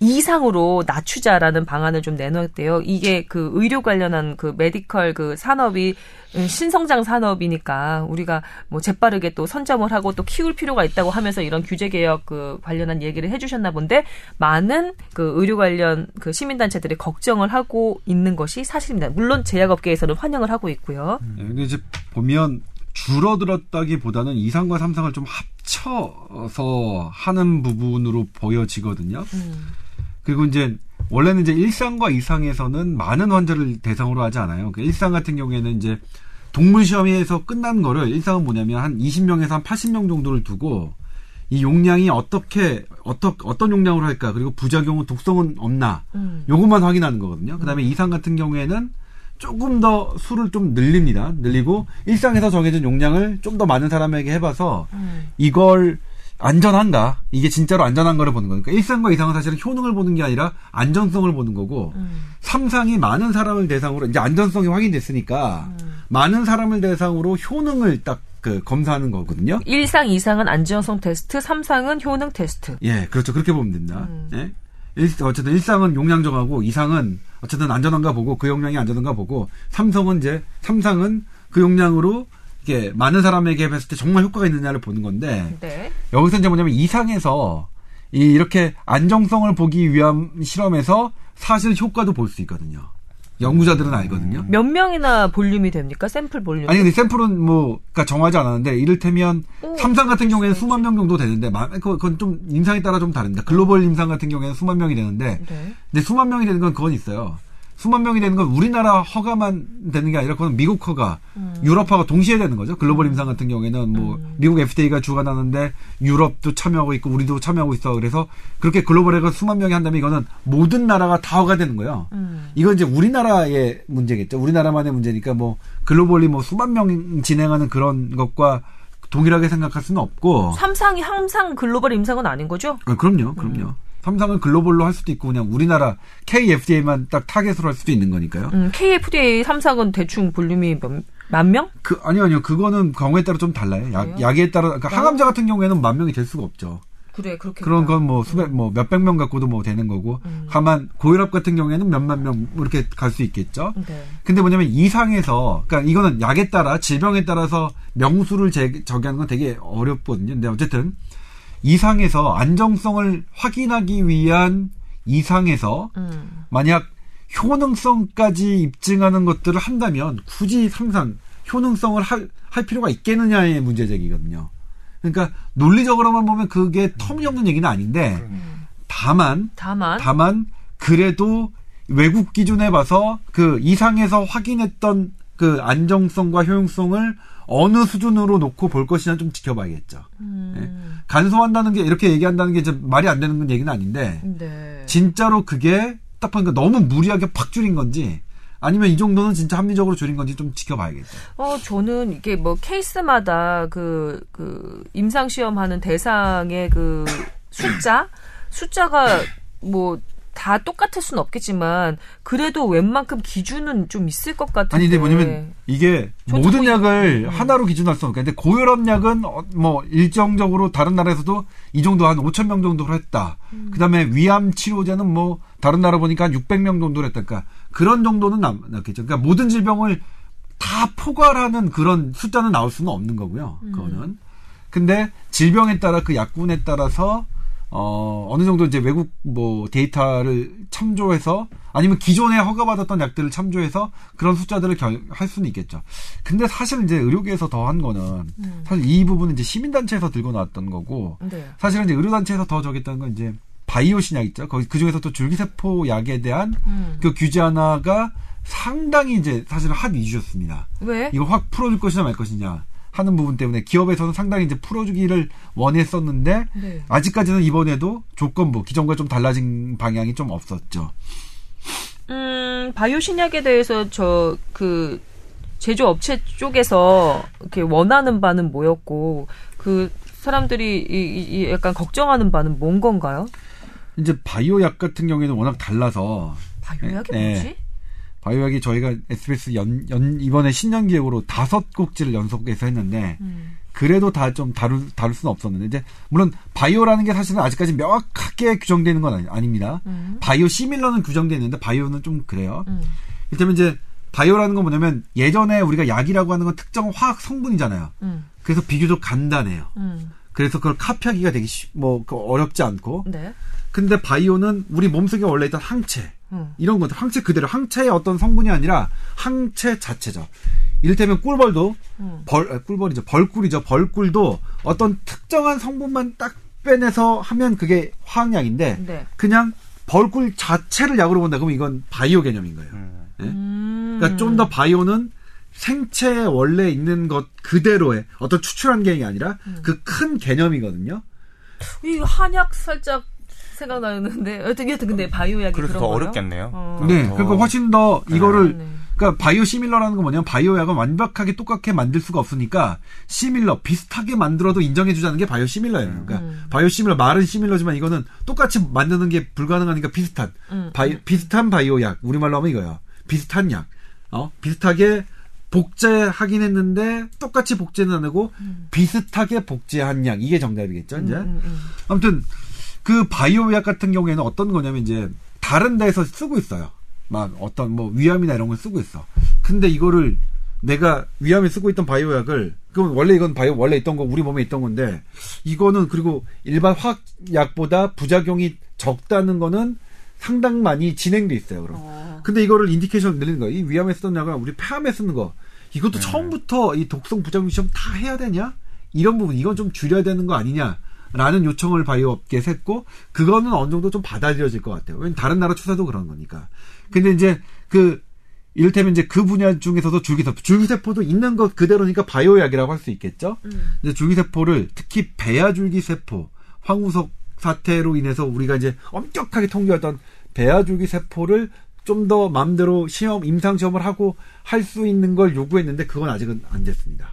이상으로 낮추자라는 방안을 좀 내놓았대요. 이게 그 의료 관련한 그 메디컬 그 산업이 신성장 산업이니까 우리가 뭐 재빠르게 또 선점을 하고 또 키울 필요가 있다고 하면서 이런 규제 개혁 그 관련한 얘기를 해주셨나 본데 많은 그 의료 관련 그 시민단체들이 걱정을 하고 있는 것이 사실입니다. 물론 제약업계에서는 환영을 하고 있고요. 네, 근데 이제 보면 줄어들었다기보다는 이상과 삼상을 좀 합쳐서 하는 부분으로 보여지거든요. 음. 그리고 이제 원래는 이제 일상과 이상에서는 많은 환자를 대상으로 하지 않아요. 그 일상 같은 경우에는 이제 동물 시험에서 끝난 거를 일상은 뭐냐면 한 20명에서 한 80명 정도를 두고 이 용량이 어떻게 어떤 어떤 용량으로 할까 그리고 부작용은 독성은 없나 음. 요것만 확인하는 거거든요. 그다음에 음. 이상 같은 경우에는 조금 더 수를 좀 늘립니다. 늘리고 일상에서 정해진 용량을 좀 더 많은 사람에게 해봐서 음. 이걸 안전한가? 이게 진짜로 안전한 거를 보는 거니까 일상과 이상은 사실은 효능을 보는 게 아니라 안전성을 보는 거고 음. 삼상이 많은 사람을 대상으로 이제 안전성이 확인됐으니까 음. 많은 사람을 대상으로 효능을 딱 그 검사하는 거거든요. 일상 이상은 안전성 테스트, 삼상은 효능 테스트. 예, 그렇죠. 그렇게 보면 됩니다. 음. 예. 일, 어쨌든 일상은 용량 정하고 이상은 어쨌든 안전한가 보고 그 용량이 안전한가 보고 삼상은 이제 삼상은 그 용량으로 이게 많은 사람에게 했을 때 정말 효과가 있느냐를 보는 건데 네. 여기서 이제 뭐냐면 이상에서 이 이렇게 안정성을 보기 위한 실험에서 사실 효과도 볼 수 있거든요. 연구자들은 알거든요. 몇 명이나 볼륨이 됩니까? 샘플 볼륨? 아니 근데 샘플은 뭐 그러니까 정하지 않았는데 이를테면 오, 삼상 같은 경우에는 수만 명 정도 되는데 그건 좀 임상에 따라 좀 다릅니다. 글로벌 임상 같은 경우에는 수만 명이 되는데 네. 근데 수만 명이 되는 건 그건 있어요. 수만 명이 되는 건 우리나라 허가만 되는 게 아니라 그건 미국 허가, 음. 유럽 허가 동시에 되는 거죠. 글로벌 임상 같은 경우에는 뭐 음. 미국 FDA가 주관하는데 유럽도 참여하고 있고 우리도 참여하고 있어. 그래서 그렇게 글로벌에 수만 명이 한다면 이거는 모든 나라가 다 허가 되는 거예요. 음. 이건 이제 우리나라의 문제겠죠. 우리나라만의 문제니까 뭐 globally 뭐 수만 명 진행하는 그런 것과 동일하게 생각할 수는 없고. 삼상이 항상 글로벌 임상은 아닌 거죠? 아, 그럼요, 그럼요. 음. 삼상은 글로벌로 할 수도 있고 그냥 우리나라 KFDA만 딱 타겟으로 할 수도 있는 거니까요. 음, KFDA 삼상은 대충 볼륨이 몇, 만 명? 그 아니요 아니요 그거는 경우에 따라 좀 달라요. 약, 약에 따라 그러니까 항암제 같은 경우에는 만 명이 될 수가 없죠. 그래 그렇게 그런 건 뭐 수백 뭐 몇백 명 갖고도 뭐 되는 거고 음. 다만 고혈압 같은 경우에는 몇만 명 이렇게 갈 수 있겠죠. 네. 근데 뭐냐면 이상에서 그러니까 이거는 약에 따라 질병에 따라서 명수를 제, 저기하는 건 되게 어렵거든요. 근데 어쨌든 이상에서 안정성을 확인하기 위한 이상에서 음. 만약 효능성까지 입증하는 것들을 한다면 굳이 상상 효능성을 할, 할 필요가 있겠느냐의 문제 제기거든요. 그러니까 논리적으로만 보면 그게 터무니없는 얘기는 아닌데 다만 다만 다만 그래도 외국 기준에 봐서 그 이상에서 확인했던 그 안정성과 효용성을 어느 수준으로 놓고 볼 것이냐 좀 지켜봐야겠죠. 음. 네. 간소한다는 게 이렇게 얘기한다는 게 이제 말이 안 되는 건 얘기는 아닌데 네. 진짜로 그게 딱 보니까 너무 무리하게 팍 줄인 건지 아니면 이 정도는 진짜 합리적으로 줄인 건지 좀 지켜봐야겠죠. 어, 저는 이게 뭐 케이스마다 그, 그, 임상시험하는 대상의 그 숫자? 숫자가 뭐 다 똑같을 수는 없겠지만 그래도 웬만큼 기준은 좀 있을 것 같은데. 아니 근데 뭐냐면 이게 모든 약을 음. 하나로 기준할 수 없는데 고혈압 약은 어, 뭐 일정적으로 다른 나라에서도 이 정도 한 5천 명 정도로 했다. 음. 그다음에 위암 치료제는 뭐 다른 나라 보니까 한 600명 정도로 했다. 그러니까 그런 정도는 남겠죠. 그러니까 모든 질병을 다 포괄하는 그런 숫자는 나올 수는 없는 거고요. 음. 그거는. 근데 질병에 따라 그 약군에 따라서 어, 어느 정도 이제 외국 뭐 데이터를 참조해서 아니면 기존에 허가받았던 약들을 참조해서 그런 숫자들을 결, 할 수는 있겠죠. 근데 사실 이제 의료계에서 더 한 거는 음. 사실 이 부분은 이제 시민단체에서 들고 나왔던 거고 네. 사실은 이제 의료단체에서 더 저겠다는 건 이제 바이오 신약 있죠. 거기 그 중에서 또 줄기세포 약에 대한 음. 그 규제 하나가 상당히 이제 사실은 핫 이슈였습니다. 왜? 이거 확 풀어줄 것이냐 말 것이냐. 하는 부분 때문에 기업에서는 상당히 이제 풀어주기를 원했었는데 네. 아직까지는 이번에도 조건부 기존과 좀 달라진 방향이 좀 없었죠. 음 바이오 신약에 대해서 저 그 제조업체 쪽에서 이렇게 원하는 바는 뭐였고 그 사람들이 이, 이 약간 걱정하는 바는 뭔 건가요? 이제 바이오약 같은 경우에는 워낙 달라서 바이오약이 네. 뭐지? 바이오약이 저희가 SBS 연, 연 이번에 신년 기획으로 다섯 곡지를 연속해서 했는데 음. 그래도 다 좀 다룰 다룰 수는 없었는데 이제 물론 바이오라는 게 사실은 아직까지 명확하게 규정되는 건 아니, 닙니다 음. 바이오 시밀러는 규정돼 있는데 바이오는 좀 그래요. 음. 일테면 이제 바이오라는 건 뭐냐면 예전에 우리가 약이라고 하는 건 특정 화학 성분이잖아요. 음. 그래서 비교적 간단해요. 음. 그래서 그걸 카피하기가 되게 쉬, 뭐그 어렵지 않고. 네. 근데 바이오는 우리 몸속에 원래 있던 항체 음. 이런 것들 항체 그대로 항체의 어떤 성분이 아니라 항체 자체죠. 이를테면 꿀벌도 음. 벌 아, 꿀벌이죠. 벌꿀이죠. 벌꿀도 어떤 특정한 성분만 딱 빼내서 하면 그게 화학약인데 네. 그냥 벌꿀 자체를 약으로 본다 그러면 이건 바이오 개념인 거예요. 음. 네? 음. 그러니까 좀 더 바이오는 생체에 원래 있는 것 그대로의 어떤 추출한 게 아니라 음. 그큰 개념이거든요. 이 한약 살짝 생각나는데 여튼 여튼 근데 바이오 약이 그래서 그런 더 거예요? 어렵겠네요. 어. 네, 더- 그러니까 훨씬 더 이거를 네. 그러니까 바이오 시밀러라는 건 뭐냐면 바이오 약은 완벽하게 똑같게 만들 수가 없으니까 similar 비슷하게 만들어도 인정해 주자는 게 바이오 시밀러예요. 그러니까 음. 바이오 시밀러 말은 similar지만 이거는 똑같이 만드는 게 불가능하니까 비슷한 음. 바이 비슷한 바이오 약 우리말로 하면 이거예요. 비슷한 약. 어? 비슷하게 복제하긴 했는데 똑같이 복제는 안 하고 비슷하게 복제한 약 이게 정답이겠죠, 이제. 음, 음. 아무튼 그 바이오약 같은 경우에는 어떤 거냐면 이제 다른 데에서 쓰고 있어요. 막 어떤 뭐 위암이나 이런 걸 쓰고 있어. 근데 이거를 내가 위암에 쓰고 있던 바이오약을 그럼 원래 이건 바이오 원래 있던 거 우리 몸에 있던 건데 이거는 그리고 일반 화학약보다 부작용이 적다는 거는 상당 많이 진행돼 있어요. 그럼. 어. 근데 이거를 indication 늘리는 거야. 이 위암에 쓰던 약을 우리 폐암에 쓰는 거. 이것도 네. 처음부터 이 독성 부작용 시험 다 해야 되냐? 이런 부분 이건 좀 줄여야 되는 거 아니냐? 라는 요청을 바이오 업계에서 했고 그거는 어느 정도 좀 받아들여질 것 같아요. 왜냐면 다른 나라 추세도 그런 거니까. 근데 이제 그 이를테면 이제 그 분야 중에서도 줄기세포, 줄기세포도 있는 것 그대로니까 바이오약이라고 할 수 있겠죠. 음. 이제 줄기세포를 특히 배아 줄기세포, 황우석 사태로 인해서 우리가 이제 엄격하게 통제하던 배아 줄기세포를 좀 더 마음대로 시험, 임상 시험을 하고 할 수 있는 걸 요구했는데 그건 아직은 안 됐습니다.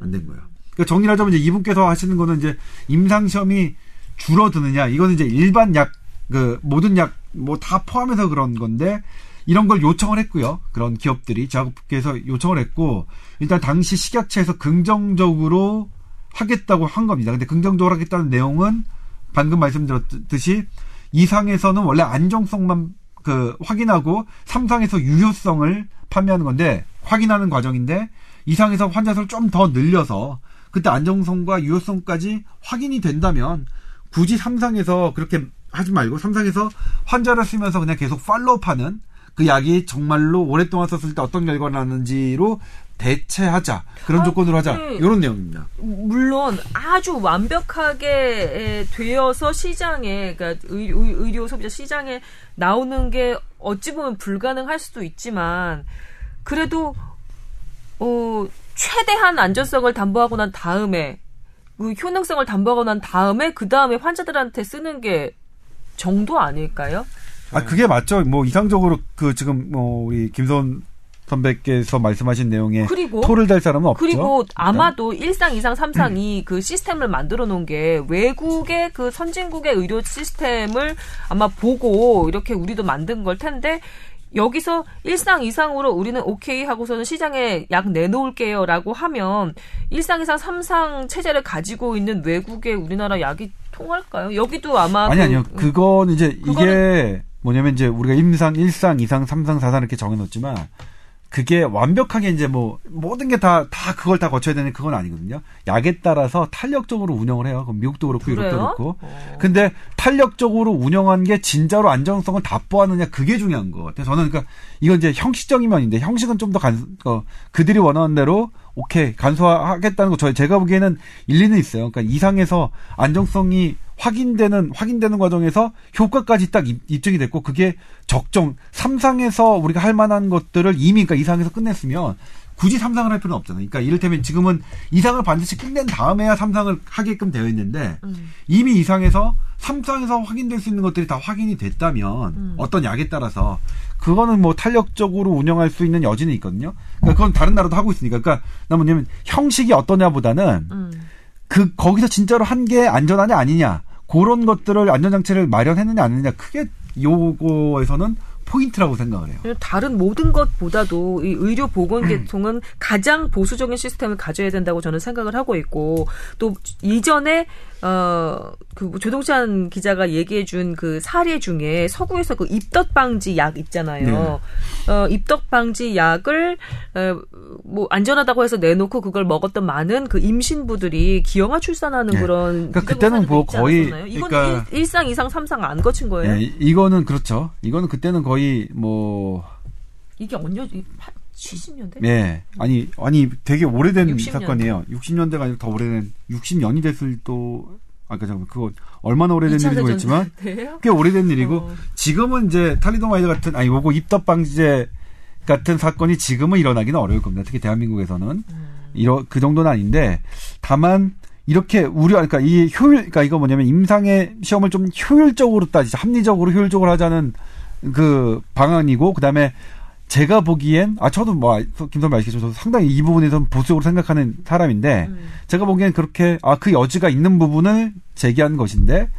안 된 거예요. 그러니까 정리를 하자면 이제 이분께서 하시는 거는 이제 임상 시험이 줄어드느냐, 이거는 이제 일반 약, 그, 모든 약, 뭐 다 포함해서 그런 건데, 이런 걸 요청을 했고요. 그런 기업들이 작업계에서 요청을 했고, 일단 당시 식약처에서 긍정적으로 하겠다고 한 겁니다. 근데 긍정적으로 하겠다는 내용은 방금 말씀드렸듯이 이상에서는 원래 안정성만 그 확인하고 삼상에서 유효성을 판매하는 건데 확인하는 과정인데 이상에서 환자 수를 좀 더 늘려서 그때 안정성과 유효성까지 확인이 된다면 굳이 삼상에서 그렇게 하지 말고 삼상에서 환자를 쓰면서 그냥 계속 팔로우하는 그 약이 정말로 오랫동안 썼을 때 어떤 결과가 나는지로 대체하자 그런 아, 조건으로 하자 네. 이런 내용입니다. 물론 아주 완벽하게 에, 되어서 시장에 그러니까 의- 의 료 소비자 시장에 나오는 게 어찌 보면 불가능할 수도 있지만 그래도 어 최대한 안전성을 담보하고 난 다음에 그 효능성을 담보하고 난 다음에 그 다음에 환자들한테 쓰는 게 정도 아닐까요? 아 그게 맞죠. 뭐 이상적으로 그 지금 뭐 우리 김선 선배께서 말씀하신 내용에 그리고 토를 달 사람은 없죠. 그리고. 아마도 1상, 2상, 3상 이그 시스템을 만들어 놓은 게 외국의 그 선진국의 의료 시스템을 아마 보고 이렇게 우리도 만든 걸 텐데 여기서 1상, 2상으로 우리는 오케이 하고서는 시장에 약 내놓을게요라고 하면 1상, 2상, 3상 체제를 가지고 있는 외국의 우리나라 약이 통할까요? 여기도 아마 아니 그- 아니요. 그건 이제 이게 뭐냐면 이제 우리가 임상 1상, 2상, 3상, 4상 이렇게 정해 놓지만 그게 완벽하게 이제 뭐 모든 게다다 그걸 다 거쳐야 되는 그건 아니거든요. 약에 따라서 탄력적으로 운영을 해요. 그럼 미국도 그렇고 유럽도 그래요? 그렇고. 어. 근데 탄력적으로 운영한 게 진짜로 안정성을 답보하느냐 그게 중요한 것 같아요. 저는 그러니까 이건 이제 형식적인 면인데 형식은 좀 더 간, 어, 그들이 원하는 대로 오케이 간소화하겠다는 거 저희 제가 보기에는 일리는 있어요. 그러니까 이상에서 안정성이 확인되는 확인되는 과정에서 효과까지 딱 입, 입증이 됐고 그게 적정 삼상에서 우리가 할 만한 것들을 이미 그러니까 이상에서 끝냈으면 굳이 삼상을 할 필요는 없잖아요. 그러니까 이를테면 지금은 이상을 반드시 끝낸 다음에야 삼상을 하게끔 되어 있는데 음. 이미 이상에서 삼상에서 확인될 수 있는 것들이 다 확인이 됐다면 음. 어떤 약에 따라서 그거는 뭐 탄력적으로 운영할 수 있는 여지는 있거든요. 그러니까 그건 다른 나라도 하고 있으니까. 그러니까 나 뭐냐면 형식이 어떠냐보다는 음. 그 거기서 진짜로 한 게 안전하냐 아니냐 그런 것들을 안전 장치를 마련했느냐 안 했느냐 크게 요거에서는 포인트라고 생각을 해요. 다른 모든 것보다도 이 의료 보건 계통은 가장 보수적인 시스템을 가져야 된다고 저는 생각을 하고 있고 또 이전에 어그 조동찬 기자가 얘기해준 그 사례 중에 서구에서 그 입덧 방지 약 있잖아요. 어 입덧 방지 약을 어뭐 안전하다고 해서 내놓고 그걸 먹었던 많은 그 임신부들이 기형아 출산하는 네. 그런 그러니까 그때는 뭐 거의 이건 그러니까 일, 상 2상, 3상 안 거친 거예요. 예, 이거는 그렇죠. 이거는 그때는 거의 뭐 이게 언제 70년대? 예. 아니, 아니, 되게 오래된 60년대. 사건이에요. 60년대가 아니라 더 오래된, 60년이 됐을 또, 아까 잠깐 그거 얼마나 오래된 모르겠지만, 세요 꽤 오래된 일이고, 어. 지금은 이제 탈리도마이드 같은, 아니, 요거 입덧 방지제 같은 사건이 지금은 일어나기는 어려울 겁니다. 특히 대한민국에서는. 음. 이러, 그 정도는 아닌데, 다만, 이렇게 우려, 그러니까 이 효율, 그러니까 이거 뭐냐면 임상의 시험을 좀 효율적으로 따지자, 합리적으로 효율적으로 하자는 그 방안이고, 그 다음에 제가 보기엔, 아, 저도 뭐, 김선배 아시겠지만, 저도 상당히 이 부분에선 보수적으로 생각하는 사람인데, 음. 제가 보기엔 그렇게, 아, 그 여지가 있는 부분을 제기한 것인데,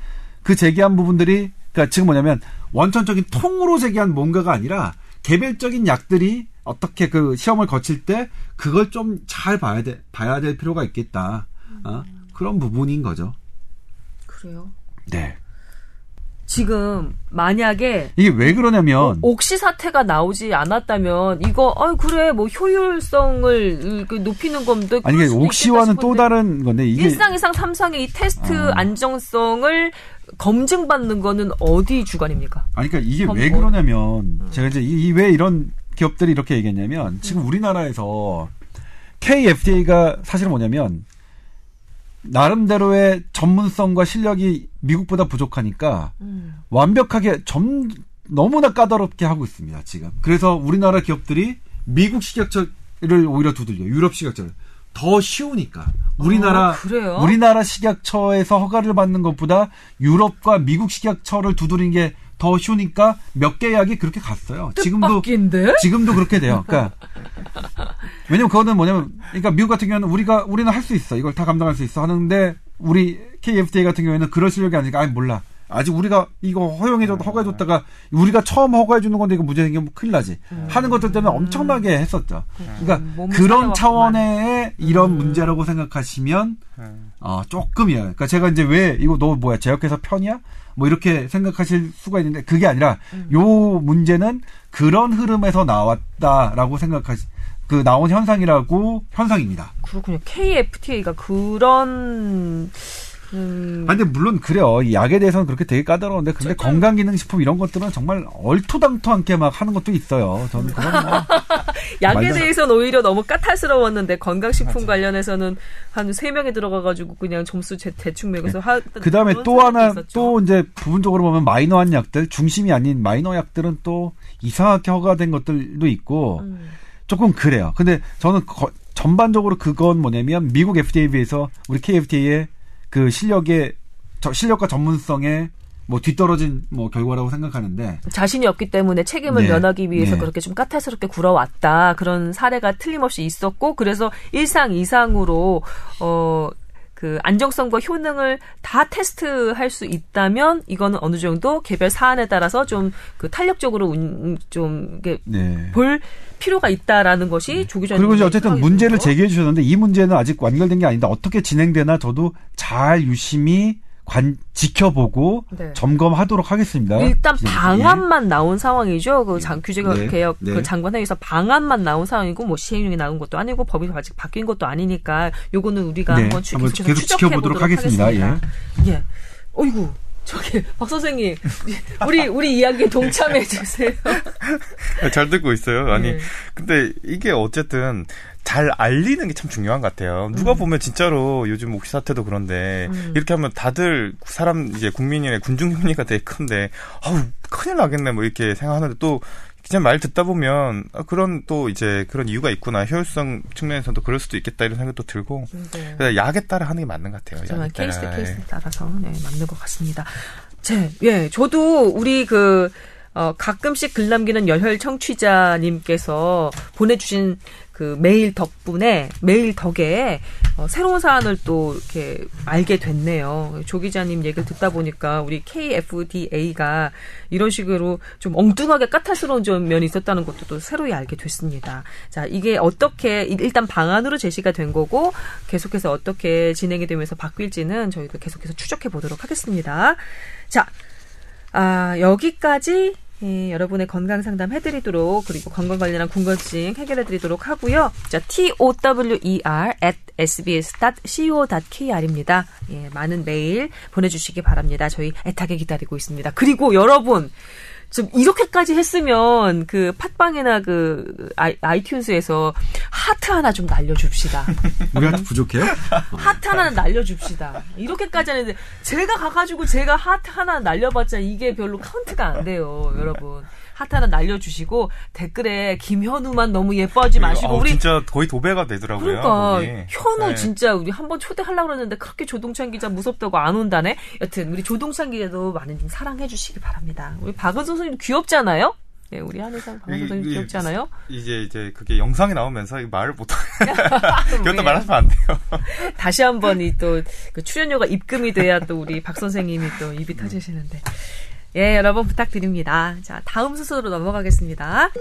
그 제기한 부분들이, 그러니까 지금 뭐냐면, 원천적인 통으로 제기한 뭔가가 아니라, 개별적인 약들이 어떻게 그 시험을 거칠 때, 그걸 좀 잘 봐야 돼, 봐야 될 필요가 있겠다. 어? 그런 부분인 거죠. 그래요. 네. 지금 만약에 이게 왜 그러냐면, 옥시 사태가 나오지 않았다면 이거 아 그래 뭐 효율성을 그 높이는 건데 아니, 이게 옥시와는 또 다른 건데, 이게. 1상, 2상, 3상의 이 테스트 아. 안정성을 검증받는 거는 어디 주관입니까? 아니, 그러니까 이게 왜 뭐- 그러냐면, 제가 이제 이 왜 이런 기업들이 이렇게 얘기했냐면, 지금 우리나라에서 KFDA가 사실 은 뭐냐면, 나름대로의 전문성과 실력이 미국보다 부족하니까, 음. 완벽하게 점, 너무나 까다롭게 하고 있습니다, 지금. 그래서 우리나라 기업들이 미국 식약처를 오히려 두들겨, 유럽 식약처를. 더 쉬우니까. 우리나라, 아? 우리나라 식약처에서 허가를 받는 것보다 유럽과 미국 식약처를 두드리는 게더 쉬우니까 몇 개 약이 그렇게 갔어요. 지금도, 뜻밖인데? 지금도 그렇게 돼요. 그러니까, 왜냐면 그거는 뭐냐면, 그러니까 미국 같은 경우는 우리가, 우리는 할 수 있어. 이걸 다 감당할 수 있어. 하는데, 우리 KFDA 같은 경우에는 그럴 실력이 아니니까, 아니, 몰라. 아직 우리가 이거 허용해줬, 허가해줬다가, 우리가 처음 허가해주는 건데 이거 문제 생기면 큰일 나지. 하는 것들 때문에 엄청나게 했었죠. 그러니까 몸을 그런. 차원의 이런 문제라고 생각하시면, 어, 조금이야. 그러니까 제가 이제 왜, 이거 너 뭐야, 제약회사 편이야? 뭐 이렇게 생각하실 수가 있는데, 그게 아니라, 요 문제는 그런 흐름에서 나왔다라고 생각하시, 그 나온 현상이라고, 현상입니다. 그렇군요. KFTA가 그런 음, 아, 근데 물론 그래요. 이 약에 대해서는 그렇게 되게 까다로운데, 근데 절대- 건강기능식품 이런 것들은 정말 얼토당토 않게 막 하는 것도 있어요. 저는 그건 뭐. [laughs] 약에 말도- 대해서는 오히려 너무 까탈스러웠는데 건강식품 관련해서는 한 세 명이 들어가가지고 그냥 점수 제, 대충 매겨서 하. 그 다음에 또 하나, 있었죠. 또 이제 부분적으로 보면 마이너한 약들, 중심이 아닌 마이너 약들은 또 이상하게 허가된 것들도 있고, 음. 조금 그래요. 근데 저는 거- 전반적으로 그건 뭐냐면 미국 FDA에 비해서 우리 KFDA의 그 실력의, 저 실력과 전문성에 뭐 뒤떨어진 뭐 결과라고 생각하는데, 자신이 없기 때문에 책임을 네. 면하기 위해서 네. 그렇게 좀 까탈스럽게 굴어왔다 그런 사례가 틀림없이 있었고 그래서 일상 이상으로 어. 그 안정성과 효능을 다 테스트할 수 있다면 이거는 어느 정도 개별 사안에 따라서 좀 그 탄력적으로 운- 좀 이게 네. 볼 필요가 있다라는 것이 조 기자님 그리고 이제 어쨌든 문제를 제기해 주셨는데 이 문제는 아직 완결된 게 아닌데 어떻게 진행되나 저도 잘 유심히 관 지켜보고 네. 점검하도록 하겠습니다. 일단. 방안만 나온 상황이죠. 그 장, 규제 네, 개혁 네. 그 장관회의에서 방안만 나온 상황이고 뭐 시행령이 나온 것도 아니고 법이 아직 바뀐 것도 아니니까 요거는 우리가 네, 한번 주- 한번 계속 추적해 지켜보도록 보도록 하겠습니다. 하겠습니다. 예. 어이구. 저기 박 선생님 우리 우리 이야기에 동참해 주세요. 잘 듣고 있어요. 아니, 네. 근데 이게 어쨌든 잘 알리는 게 참 중요한 것 같아요. 누가 음. 보면 진짜로 요즘 옥시 사태도 그런데 이렇게 하면 다들 사람 이제 국민의 군중 심리가 되게 큰데 아우 큰일 나겠네 뭐 이렇게 생각하는데 또 그냥 말 듣다 보면 아, 그런 또 이제 그런 이유가 있구나 효율성 측면에서도 그럴 수도 있겠다 이런 생각도 들고 네. 그래서 약에 따라 하는 게 맞는 것 같아요. 정말. 케이스. 케이스에 따라서 네, 맞는 것 같습니다. 제, 예, 저도 우리 그, 어, 가끔씩 글 남기는 열혈 청취자님께서 보내주신 그 메일 덕분에 메일 덕에 어, 새로운 사안을 또 이렇게 알게 됐네요. 조 기자님 얘기를 듣다 보니까 우리 KFDA가 이런 식으로 좀 엉뚱하게 까탈스러운 좀 면이 있었다는 것도 또 새로이 알게 됐습니다. 자, 이게 어떻게 일단 방안으로 제시가 된 거고 계속해서 어떻게 진행이 되면서 바뀔지는 저희도 계속해서 추적해 보도록 하겠습니다. 자, 아, 여기까지 예, 여러분의 건강 상담 해드리도록 그리고 건강 관련한 궁금증 해결해드리도록 하고요. 자, tower at sbs.co.kr입니다. 예, 많은 메일 보내주시기 바랍니다. 저희 애타게 기다리고 있습니다. 그리고 여러분 좀 이렇게까지 했으면 그 팟빵이나 그 iTunes에서 하트 하나 좀 날려줍시다. [laughs] 우리한테 부족해요? 하트 하나 날려줍시다. 이렇게까지 하는데 제가 가가지고 제가 하트 하나 날려봤자 이게 별로 카운트가 안 돼요, 여러분. 하나 날려주시고 댓글에 김현우만 너무 예뻐하지 마시고 어, 우리 진짜 거의 도배가 되더라고요. 그러니까 거기. 현우 네. 진짜 우리 한번 초대하려고 그랬는데 그렇게 조동찬 기자 무섭다고 안 온다네. 여튼 우리 조동찬 기자도 많은 좀 사랑해 주시기 바랍니다. 우리 박은선 선생님 귀엽잖아요. 네, 우리 한혜상 이- 귀엽지 않아요? 이제 이제 그게 영상이 나오면서 이 말을 못? [laughs] 그것도 말하시면 안 돼요. [laughs] 다시 한번 이 또 그 출연료가 입금이 돼야 또 우리 박 선생님이 또 입이 터지시는데. 예, 여러분 부탁드립니다. 자, 다음 순서로 넘어가겠습니다.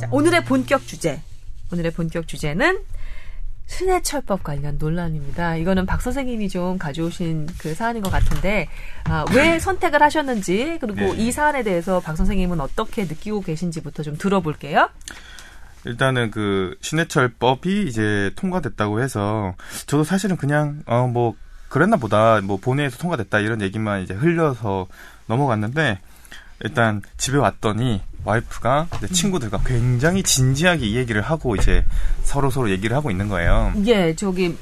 자, 오늘의 본격 주제. 오늘의 본격 주제는 신해철법 관련 논란입니다. 이거는 박 선생님이 좀 가져오신 그 사안인 것 같은데 아, 왜 선택을 하셨는지 그리고 네. 이 사안에 대해서 박 선생님은 어떻게 느끼고 계신지부터 좀 들어볼게요. 일단은 그 신해철법이 이제 통과됐다고 해서 저도 사실은 그냥 어 뭐 그랬나 보다 뭐 본회의에서 통과됐다 이런 얘기만 이제 흘려서 넘어갔는데 일단 집에 왔더니 와이프가 친구들과 굉장히 진지하게 이 얘기를 하고 이제 서로 서로 얘기를 하고 있는 거예요. 예, 저기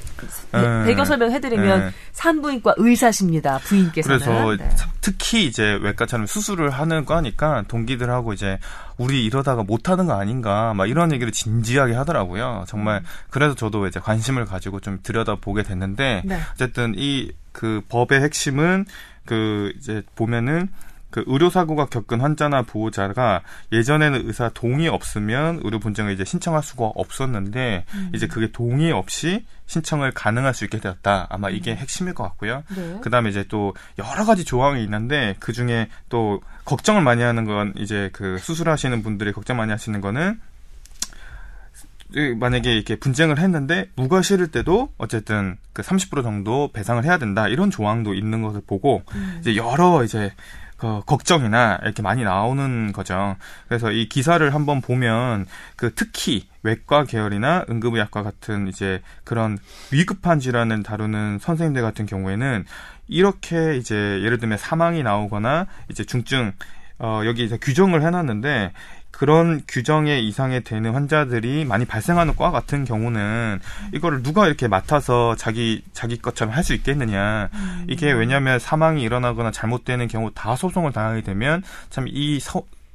배- 음, 배경 설명해드리면 네. 산부인과 의사십니다. 부인께서는. 그래서 네. 특히 이제 외과처럼 수술을 하는 거니까 동기들하고 이제 우리 이러다가 못하는 거 아닌가 막 이런 얘기를 진지하게 하더라고요. 정말 그래서 저도 이제 관심을 가지고 좀 들여다 보게 됐는데 네. 어쨌든 이 그 법의 핵심은 그 이제 보면은 그 의료사고가 겪은 환자나 보호자가 예전에는 의사 동의 없으면 의료 분쟁을 이제 신청할 수가 없었는데 이제 그게 동의 없이 신청을 가능할 수 있게 되었다. 아마 이게 핵심일 것 같고요. 네. 그다음에 이제 또 여러 가지 조항이 있는데 그 중에 또 걱정을 많이 하는 건 이제 그 수술하시는 분들이 걱정 많이 하시는 거는 이 만약에 이렇게 분쟁을 했는데 무가 실을 때도 어쨌든 그 30% 정도 배상을 해야 된다 이런 조항도 있는 것을 보고 이제 여러 이제 그 걱정이나 이렇게 많이 나오는 거죠. 그래서 이 기사를 한번 보면 그 특히 외과 계열이나 응급의학과 같은 이제 그런 위급한 질환을 다루는 선생님들 같은 경우에는 이렇게 이제 예를 들면 사망이 나오거나 이제 중증 어 여기 이제 규정을 해놨는데 그런 규정에 이상에 되는 환자들이 많이 발생하는 과 같은 경우는 이거를 누가 이렇게 맡아서 자기 자기 것처럼 할 수 있겠느냐. 이게 왜냐하면 사망이 일어나거나 잘못되는 경우 다 소송을 당하게 되면 참 이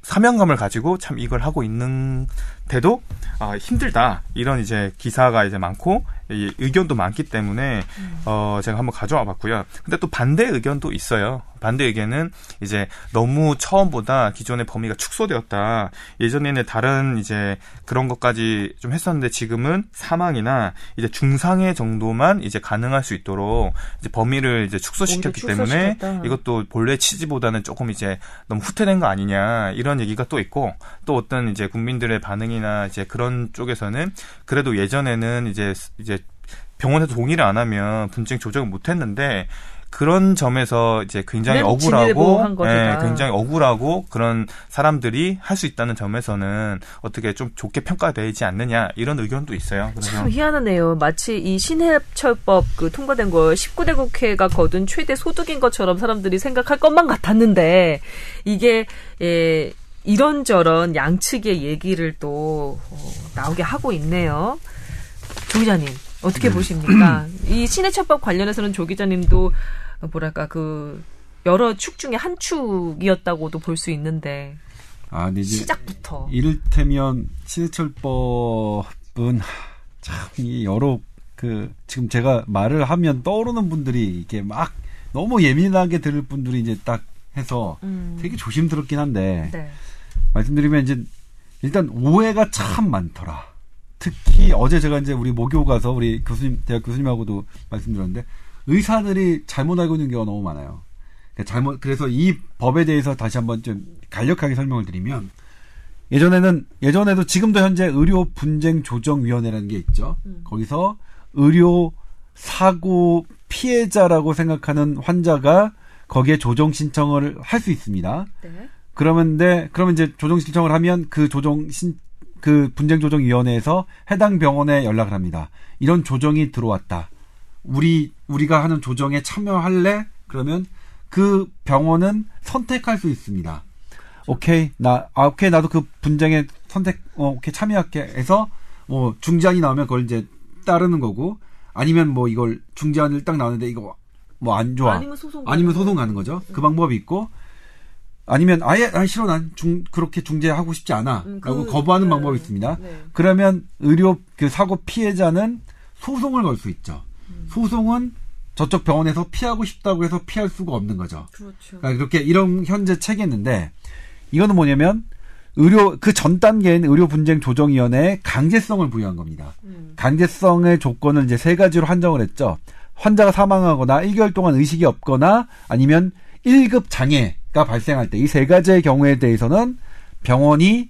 사명감을 가지고 참 이걸 하고 있는데도 아, 힘들다. 이런 이제 기사가 이제 많고 이 의견도 많기 때문에 어 제가 한번 가져와 봤고요. 근데 또 반대 의견도 있어요. 반대 의견은 이제 너무 처음보다 기존의 범위가 축소되었다. 예전에는 다른 이제 그런 것까지 좀 했었는데 지금은 사망이나 이제 중상해 정도만 이제 가능할 수 있도록 이제 범위를 이제 축소시켰기 때문에. 이것도 본래 취지보다는 조금 이제 너무 후퇴된 거 아니냐 이런 얘기가 또 있고 또 어떤 이제 국민들의 반응이나 이제 그런 쪽에서는 그래도 예전에는 이제 이제 병원에서 동의를 안 하면 분쟁 조정을 못 했는데 그런 점에서 이제 굉장히 억울하고. 예, 굉장히 억울하고 그런 사람들이 할 수 있다는 점에서는 어떻게 좀 좋게 평가되지 않느냐 이런 의견도 있어요. 그래서 참 희한하네요. 마치 이 신해철법 그 통과된 거 19대 국회가 거둔 최대 소득인 것처럼 사람들이 생각할 것만 같았는데 이게 예, 이런저런 양측의 얘기를 또 어, 나오게 하고 있네요. 조 기자님 어떻게 보십니까? 이 신해철법 관련해서는 조 기자님도 뭐랄까 그 여러 축 중에 한 축이었다고도 볼 수 있는데 아, 이제 시작부터 이를테면 신해철법은 참 이 여러 그 지금 제가 말을 하면 떠오르는 분들이 이게 막 너무 예민하게 들을 분들이 이제 딱 해서 음. 되게 조심스럽긴 한데 네. 말씀드리면 이제 일단 오해가 참 많더라. 특히 어제 제가 이제 우리 모교 가서 우리 교수님 대학 교수님하고도 말씀드렸는데 의사들이 잘못 알고 있는 경우가 너무 많아요. 그러니까 잘못 그래서 이 법에 대해서 다시 한번 좀 간략하게 설명을 드리면 예전에는 예전에도 지금도 현재 의료 분쟁 조정 위원회라는 게 있죠. 거기서 의료 사고 피해자라고 생각하는 환자가 거기에 조정 신청을 할 수 있습니다. 네. 그러면 데 그러면 이제 조정 신청을 하면 그 조정 신 그 분쟁 조정 위원회에서 해당 병원에 연락을 합니다. 이런 조정이 들어왔다. 우리 우리가 하는 조정에 참여할래? 그러면 그 병원은 선택할 수 있습니다. 오케이 나 아, 오케이 나도 그 분쟁에 선택 어, 오케이 참여할게 해서 뭐 중재안이 나오면 그걸 이제 따르는 거고 아니면 뭐 이걸 중재안을 딱 나오는데 이거 뭐 안 좋아 아니면 소송 아니면 소송 가는 거죠. 그 방법이 있고 아니면 아예 아 싫어 난 중 그렇게 중재하고 싶지 않아라고 음, 그- 거부하는 네. 방법이 있습니다. 네. 그러면 의료 그 사고 피해자는 소송을 걸 수 있죠. 음. 소송은 저쪽 병원에서 피하고 싶다고 해서 피할 수가 없는 거죠. 그렇죠. 그러니까 그렇게 이런 현재 체계인데 이거는 뭐냐면 의료 그 전 단계인 의료 분쟁 조정 위원회에 강제성을 부여한 겁니다. 음. 강제성의 조건을 이제 세 가지로 한정을 했죠. 환자가 사망하거나 1개월 동안 의식이 없거나 아니면 1급 장애 가 발생할 때 이 세 가지의 경우에 대해서는 병원이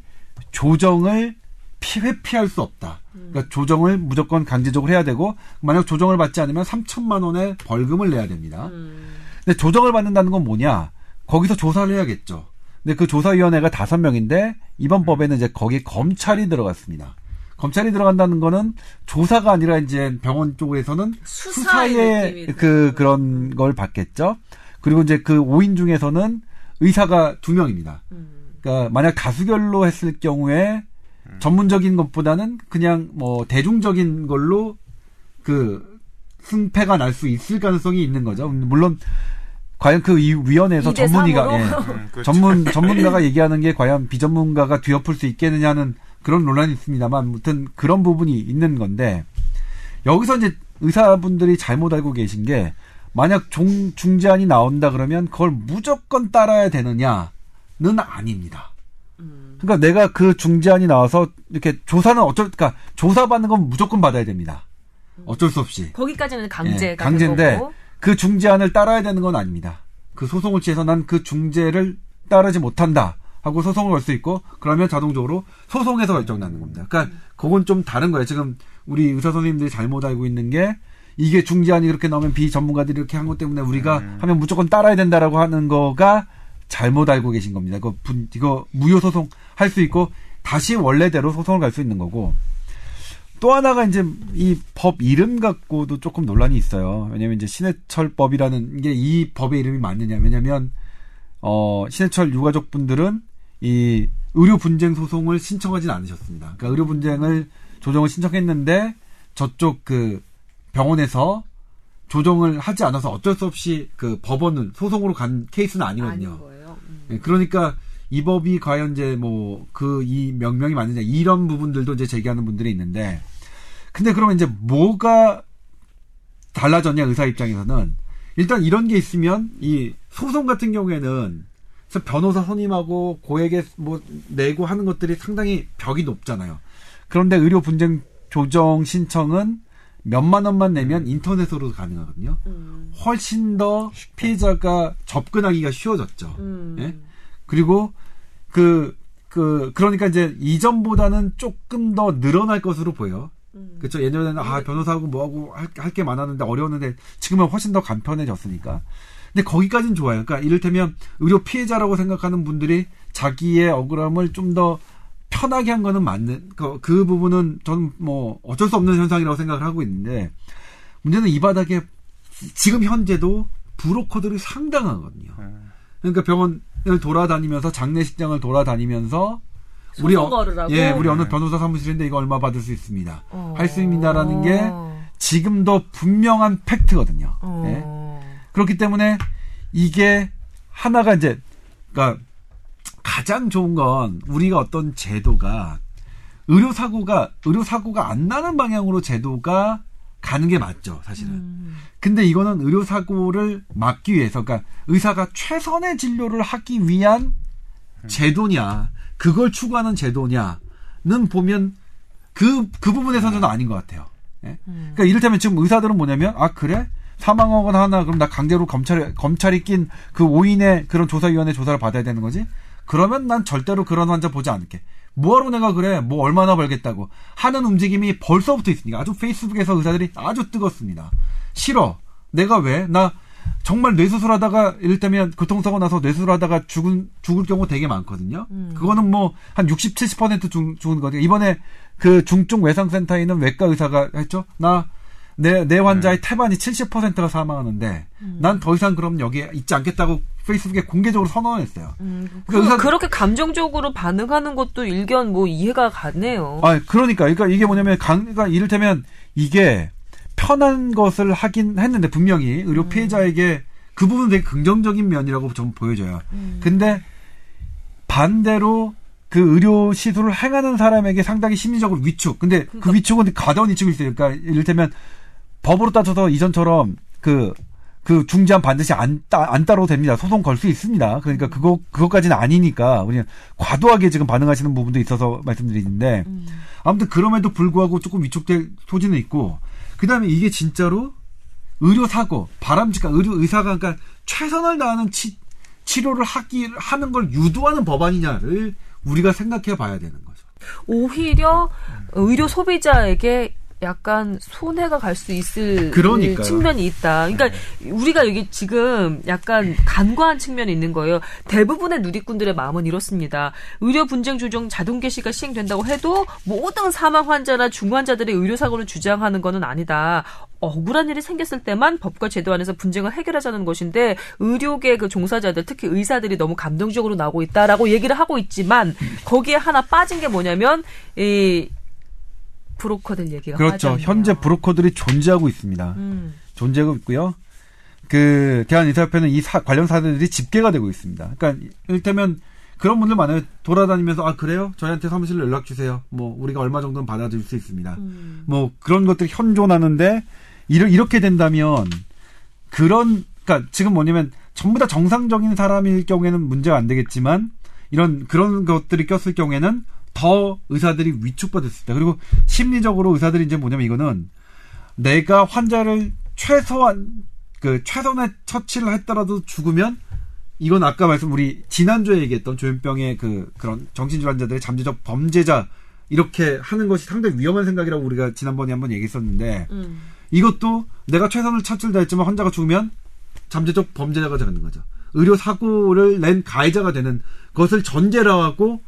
조정을 피, 회피할 수 없다. 그러니까 조정을 무조건 강제적으로 해야 되고 만약 조정을 받지 않으면 3천만 원의 벌금을 내야 됩니다. 음. 근데 조정을 받는다는 건 뭐냐? 거기서 조사를 해야겠죠. 근데 그 조사위원회가 다섯 명인데 이번 법에는 이제 거기에 검찰이 들어갔습니다. 검찰이 들어간다는 거는 조사가 아니라 이제 병원 쪽에서는 수사의 수사의 그 그런 걸 받겠죠. 그리고 이제 그 5인 중에서는 의사가 두 명입니다. 음. 그러니까 만약 다수결로 했을 경우에 전문적인 것보다는 그냥 뭐 대중적인 걸로 그 승패가 날 수 있을 가능성이 있는 거죠. 물론 과연 그이 위원회에서 전문의가? 예, 음, 그렇죠. [laughs] 전문 전문가가 [laughs] 얘기하는 게 과연 비전문가가 뒤엎을 수 있겠느냐는 그런 논란이 있습니다만 아무튼 그런 부분이 있는 건데 여기서 이제 의사분들이 잘못 알고 계신 게 만약 종, 중재안이 나온다 그러면 그걸 무조건 따라야 되느냐는 아닙니다. 음. 그러니까 내가 그 중재안이 나와서 이렇게 조사는 어쩔 그러니까 조사받는 건 무조건 받아야 됩니다. 어쩔 수 없이. 거기까지는 예, 강제인데 된 거고. 그 중재안을 따라야 되는 건 아닙니다. 그 소송을 취해서 난 그 중재를 따르지 못한다 하고 소송을 걸 수 있고 그러면 자동적으로 소송에서 결정나는 겁니다. 그러니까 그건 좀 다른 거예요. 지금 우리 의사 선생님들이 잘못 알고 있는 게 이게 중재안이 그렇게 나오면 비전문가들이 이렇게 한 것 때문에 우리가 하면 무조건 따라야 된다라고 하는 거가 잘못 알고 계신 겁니다. 그 분, 이거 무효 소송 할 수 있고 다시 원래대로 소송을 갈 수 있는 거고 또 하나가 이제 이 법 이름 갖고도 조금 논란이 있어요. 왜냐면 이제 신해철법이라는 게 이 법의 이름이 맞느냐. 왜냐면 어 신해철 유가족 분들은 이 의료 분쟁 소송을 신청하진 않으셨습니다. 그러니까 의료 분쟁을 조정을 신청했는데 저쪽 그 병원에서 조정을 하지 않아서 어쩔 수 없이 그 법원은 소송으로 간 케이스는 아니거든요. 음. 예, 그러니까 이 법이 과연 이제 뭐 그 이 명명이 맞느냐 이런 부분들도 이제 제기하는 분들이 있는데 근데 그러면 이제 뭐가 달라졌냐 의사 입장에서는 일단 이런 게 있으면 이 소송 같은 경우에는 그래서 변호사 선임하고 고액에 뭐 내고 하는 것들이 상당히 벽이 높잖아요. 그런데 의료 분쟁 조정 신청은 몇만 원만 내면 인터넷으로 가능하거든요. 음. 훨씬 더 피해자가 접근하기가 쉬워졌죠. 음. 예? 그리고 그, 그, 그러니까 이제 이전보다는 조금 더 늘어날 것으로 보여. 음. 그쵸. 예전에는, 아, 변호사하고 뭐하고 할, 할게 많았는데 어려웠는데 지금은 훨씬 더 간편해졌으니까. 근데 거기까지는 좋아요. 그러니까 이를테면 의료 피해자라고 생각하는 분들이 자기의 억울함을 좀더 편하게 한 거는 맞는, 그, 그 부분은 저는 뭐 어쩔 수 없는 현상이라고 생각을 하고 있는데 문제는 이 바닥에 지금 현재도 브로커들이 상당하거든요. 음. 그러니까 병원을 돌아다니면서 장례식장을 돌아다니면서 우리 어? 예, 우리 어느 변호사 사무실인데 이거 얼마 받을 수 있습니다. 어. 할수 있습니다라는 게 지금도 분명한 팩트거든요. 어. 예. 그렇기 때문에 이게 하나가 이제 그러니까 가장 좋은 건 우리가 어떤 제도가 의료 사고가 의료 사고가 안 나는 방향으로 제도가 가는 게 맞죠, 사실은. 근데 이거는 의료 사고를 막기 위해서, 그러니까 의사가 최선의 진료를 하기 위한 제도냐, 그걸 추구하는 제도냐는 보면 그, 그 부분에서는 아닌 것 같아요. 예? 그러니까 이를테면 지금 의사들은 뭐냐면, 아, 그래? 사망하거나 하나, 그럼 나 강제로 검찰에, 검찰이 낀그 5인의 그런 조사위원회 조사를 받아야 되는 거지? 그러면 난 절대로 그런 환자 보지 않을게. 뭐하러 내가 그래? 뭐 얼마나 벌겠다고. 하는 움직임이 벌써부터 있으니까. 아주 페이스북에서 의사들이 아주 뜨겁습니다. 싫어. 내가 왜? 나 정말 뇌수술하다가 이를테면 교통사고 나서 뇌수술하다가 죽은 죽을 경우 되게 많거든요. 그거는 뭐 한 60, 70% 죽, 죽은 거죠. 이번에 그 중증 외상센터에 있는 외과 의사가 했죠. 나 내 내 환자의 태반이 70%가 사망하는데 난더 이상 그럼 여기에 있지 않겠다고 페이스북에 공개적으로 선언했어요. 음, 그 의사- 그렇게 감정적으로 반응하는 것도 일견 뭐 이해가 가네요. 아, 그러니까, 그러니까 이게 뭐냐면, 강, 그러니까 이를테면 이게 편한 것을 하긴 했는데 분명히 의료 피해자에게 그 부분은 되게 긍정적인 면이라고 좀 보여져요. 근데 반대로 그 의료 시술을 행하는 사람에게 상당히 심리적으로 위축. 근데 그 위축은 가다운 위축이 있어요. 그러니까 이를테면 법으로 따져서 이전처럼 그, 그 중지한 반드시 안, 따, 안 따로 됩니다. 소송 걸 수 있습니다. 그러니까 그거, 그것까지는 아니니까 그냥 과도하게 지금 반응하시는 부분도 있어서 말씀드리는데 아무튼 그럼에도 불구하고 조금 위축될 소지는 있고 그 다음에 이게 진짜로 의료 사고, 바람직한 의료 의사가 그러니까 최선을 다하는 치, 치료를 하기 하는 걸 유도하는 법안이냐를 우리가 생각해 봐야 되는 거죠. 오히려 의료 소비자에게 약간 손해가 갈 수 있을 그러니까요. 측면이 있다. 그러니까 우리가 여기 지금 약간 간과한 측면이 있는 거예요. 대부분의 누리꾼들의 마음은 이렇습니다. 의료 분쟁 조정 자동 개시가 시행된다고 해도 모든 사망 환자나 중환자들의 의료 사고를 주장하는 것은 아니다. 억울한 일이 생겼을 때만 법과 제도 안에서 분쟁을 해결하자는 것인데 의료계 그 종사자들 특히 의사들이 너무 감정적으로 나오고 있다라고 얘기를 하고 있지만 거기에 하나 빠진 게 뭐냐면 이 브로커들 얘기가 그렇죠. 빠졌네요. 현재 브로커들이 존재하고 있습니다. 음. 존재하고 있고요. 그 대한의사협회는 이 사- 관련 사례들이 집계가 되고 있습니다. 그러니까 이를테면 그런 분들 많아요. 돌아다니면서 아 그래요? 저희한테 사무실로 연락 주세요. 뭐 우리가 얼마 정도는 받아줄 수 있습니다. 음. 뭐 그런 것들이 현존하는데 이르- 이렇게 된다면 그런 그러니까 지금 뭐냐면 전부 다 정상적인 사람일 경우에는 문제가 안 되겠지만 이런 그런 것들이 꼈을 경우에는 더 의사들이 위축받을 수 있다. 그리고 심리적으로 의사들이 이제 뭐냐면 이거는 내가 환자를 최소한 그 최선의 처치를 했더라도 죽으면 이건 아까 말씀 우리 지난주에 얘기했던 조현병의 그 그런 정신질환자들의 잠재적 범죄자 이렇게 하는 것이 상당히 위험한 생각이라고 우리가 지난번에 한번 얘기했었는데 음. 이것도 내가 최선을 처치를 다했지만 환자가 죽으면 잠재적 범죄자가 되는 거죠. 의료 사고를 낸 가해자가 되는 것을 전제로 하고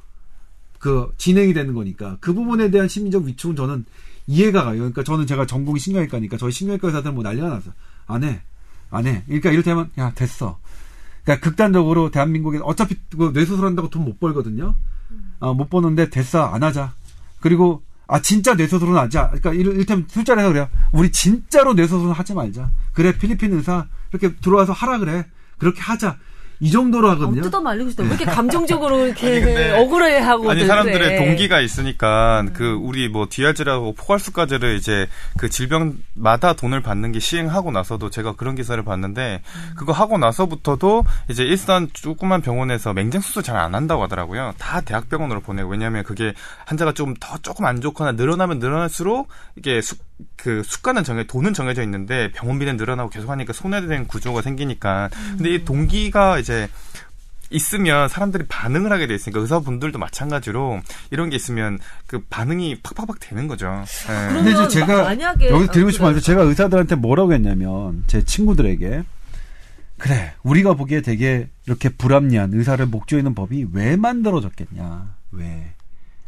그 진행이 되는 거니까 그 부분에 대한 심리적 위축은 저는 이해가 가요. 그러니까 저는 제가 전공이 심장외과니까 저희 심장외과 의사들은 뭐 난리가 났어. 안 해. 안 해. 그러니까 이를테면 야 됐어. 그러니까 극단적으로 대한민국에 어차피 그 뇌수술 한다고 돈 못 벌거든요. 아, 못 버는데 됐어 안 하자. 그리고 아 진짜 뇌수술은 하자. 그러니까 이를- 이를테면 술자리에서 그래요. 우리 진짜로 뇌수술은 하지 말자. 그래 필리핀 의사 이렇게 들어와서 하라 그래. 그렇게 하자. 이 정도로 어, 하거든요. 뜯어 말리고 싶다. 왜 이렇게 감정적으로 이렇게 아니, 근데- 억울해하고 아니. 사람들의 동기가 있으니까 그 우리 뭐 디알즈라고 포괄수까지를 이제 그 질병마다 돈을 받는 게 시행하고 나서도 제가 그런 기사를 봤는데 그거 하고 나서부터도 이제 일산 조그만 병원에서 맹장 수술 잘 안 한다고 하더라고요. 다 대학병원으로 보내고 왜냐하면 그게 환자가 좀 더 조금 안 좋거나 늘어나면 늘어날수록 이게 수, 그 수가는 정해 돈은 정해져 있는데 병원비는 늘어나고 계속 하니까 손해되는 구조가 생기니까 근데 이 동기가 이제 있으면 사람들이 반응을 하게 돼 있으니까 의사분들도 마찬가지로 이런 게 있으면 그 반응이 팍팍팍 되는 거죠. 예. 근데 이제 제가 만약에- 여기서 드리고 어, 싶은 말씀 제가 의사들한테 뭐라고 했냐면 제 친구들에게 그래 우리가 보기에 되게 이렇게 불합리한 의사를 목조이는 법이 왜 만들어졌겠냐 왜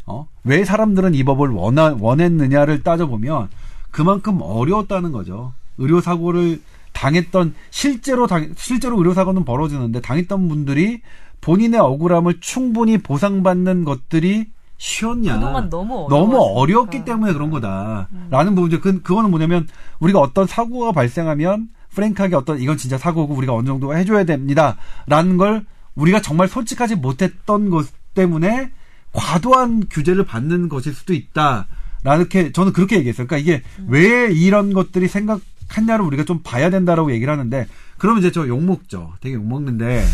어? 왜 사람들은 이 법을 원하, 원했느냐를 따져보면 그만큼 어려웠다는 거죠. 의료 사고를 당했던, 실제로 당, 실제로 의료 사고는 벌어지는데 당했던 분들이 본인의 억울함을 충분히 보상받는 것들이 쉬웠냐. 그동안 너무 너무. 어려웠기 때문에 그런 거다. 라는 부분이죠. 그, 그거는 뭐냐면 우리가 어떤 사고가 발생하면 프랭크하게 어떤 이건 진짜 사고고 우리가 어느 정도 해줘야 됩니다. 라는 걸 우리가 정말 솔직하지 못했던 것 때문에 과도한 규제를 받는 것일 수도 있다. 이렇게 저는 그렇게 얘기했어요. 그러니까 이게 음. 왜 이런 것들이 생각했냐를 우리가 좀 봐야 된다라고 얘기를 하는데 그러면 이제 저 욕 먹죠. 되게 욕 먹는데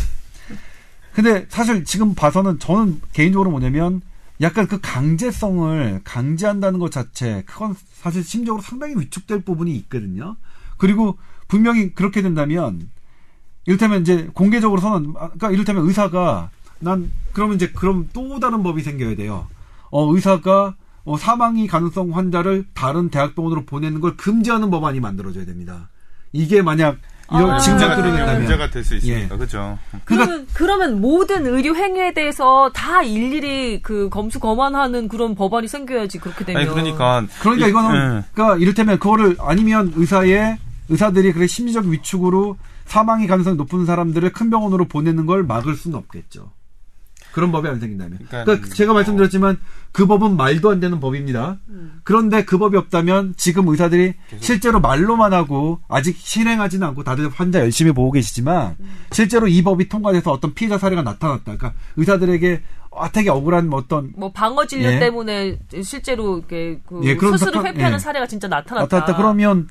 근데 사실 지금 봐서는 저는 개인적으로 뭐냐면 약간 그 강제성을 강제한다는 것 자체 그건 사실 심적으로 상당히 위축될 부분이 있거든요. 그리고 분명히 그렇게 된다면 이를테면 이제 공개적으로 선언 그러니까 이를테면 의사가 난 그러면 이제 그럼 또 다른 법이 생겨야 돼요. 어 의사가 어, 사망이 가능성 환자를 다른 대학병원으로 보내는 걸 금지하는 법안이 만들어져야 됩니다. 이게 만약 이런 아. 증상들이 되면 된다면 문제가 될 수 있으니까 예. 그죠. 그러면 그러면 모든 의료 행위에 대해서 다 일일이 그 검수 검안하는 그런 법안이 생겨야지 그렇게 되면. 아니 그러니까 그러니까 이- 이거는 예. 그러니까 이를테면 그거를 아니면 의사의 의사들이 그래 심리적 위축으로 사망의 가능성이 높은 사람들을 큰 병원으로 보내는 걸 막을 수는 없겠죠. 그런 법이 안 생긴다면. 그러니까 그러니까 제가 말씀드렸지만 그 법은 말도 안 되는 법입니다. 그런데 그 법이 없다면 지금 의사들이 실제로 말로만 하고 아직 실행하지는 않고 다들 환자 열심히 보고 계시지만 실제로 이 법이 통과돼서 어떤 피해자 사례가 나타났다. 그러니까 의사들에게 아, 되게 억울한 뭐 어떤 뭐 방어 진료 예. 때문에 실제로 이렇게 그 예, 사건- 회피하는 예. 사례가 진짜 나타났다. 나타났다 그러면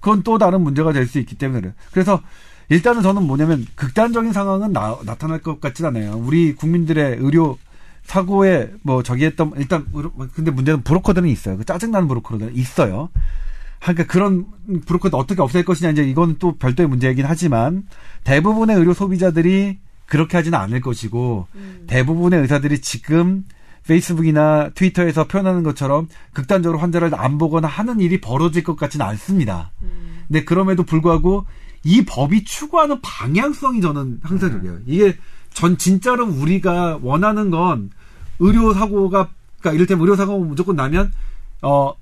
그건 또 다른 문제가 될 수 있기 때문에 그래요. 그래서 일단은 저는 뭐냐면 극단적인 상황은 나, 나타날 것 같진 않아요. 우리 국민들의 의료 사고에 뭐 저기 했던 일단 근데 문제는 브로커들은 있어요. 그 짜증나는 브로커들은 있어요. 그러니까 그런 브로커들 어떻게 없앨 것이냐 이제 이건 또 별도의 문제이긴 하지만 대부분의 의료 소비자들이 그렇게 하지는 않을 것이고 대부분의 의사들이 지금 페이스북이나 트위터에서 표현하는 것처럼 극단적으로 환자를 안 보거나 하는 일이 벌어질 것 같지는 않습니다. 근데 그럼에도 불구하고 이 법이 추구하는 방향성이 저는 항상 저게요. 이게 전 진짜로 우리가 원하는 건 의료 사고가 그러니까 이를테면 의료 사고가 무조건 나면 어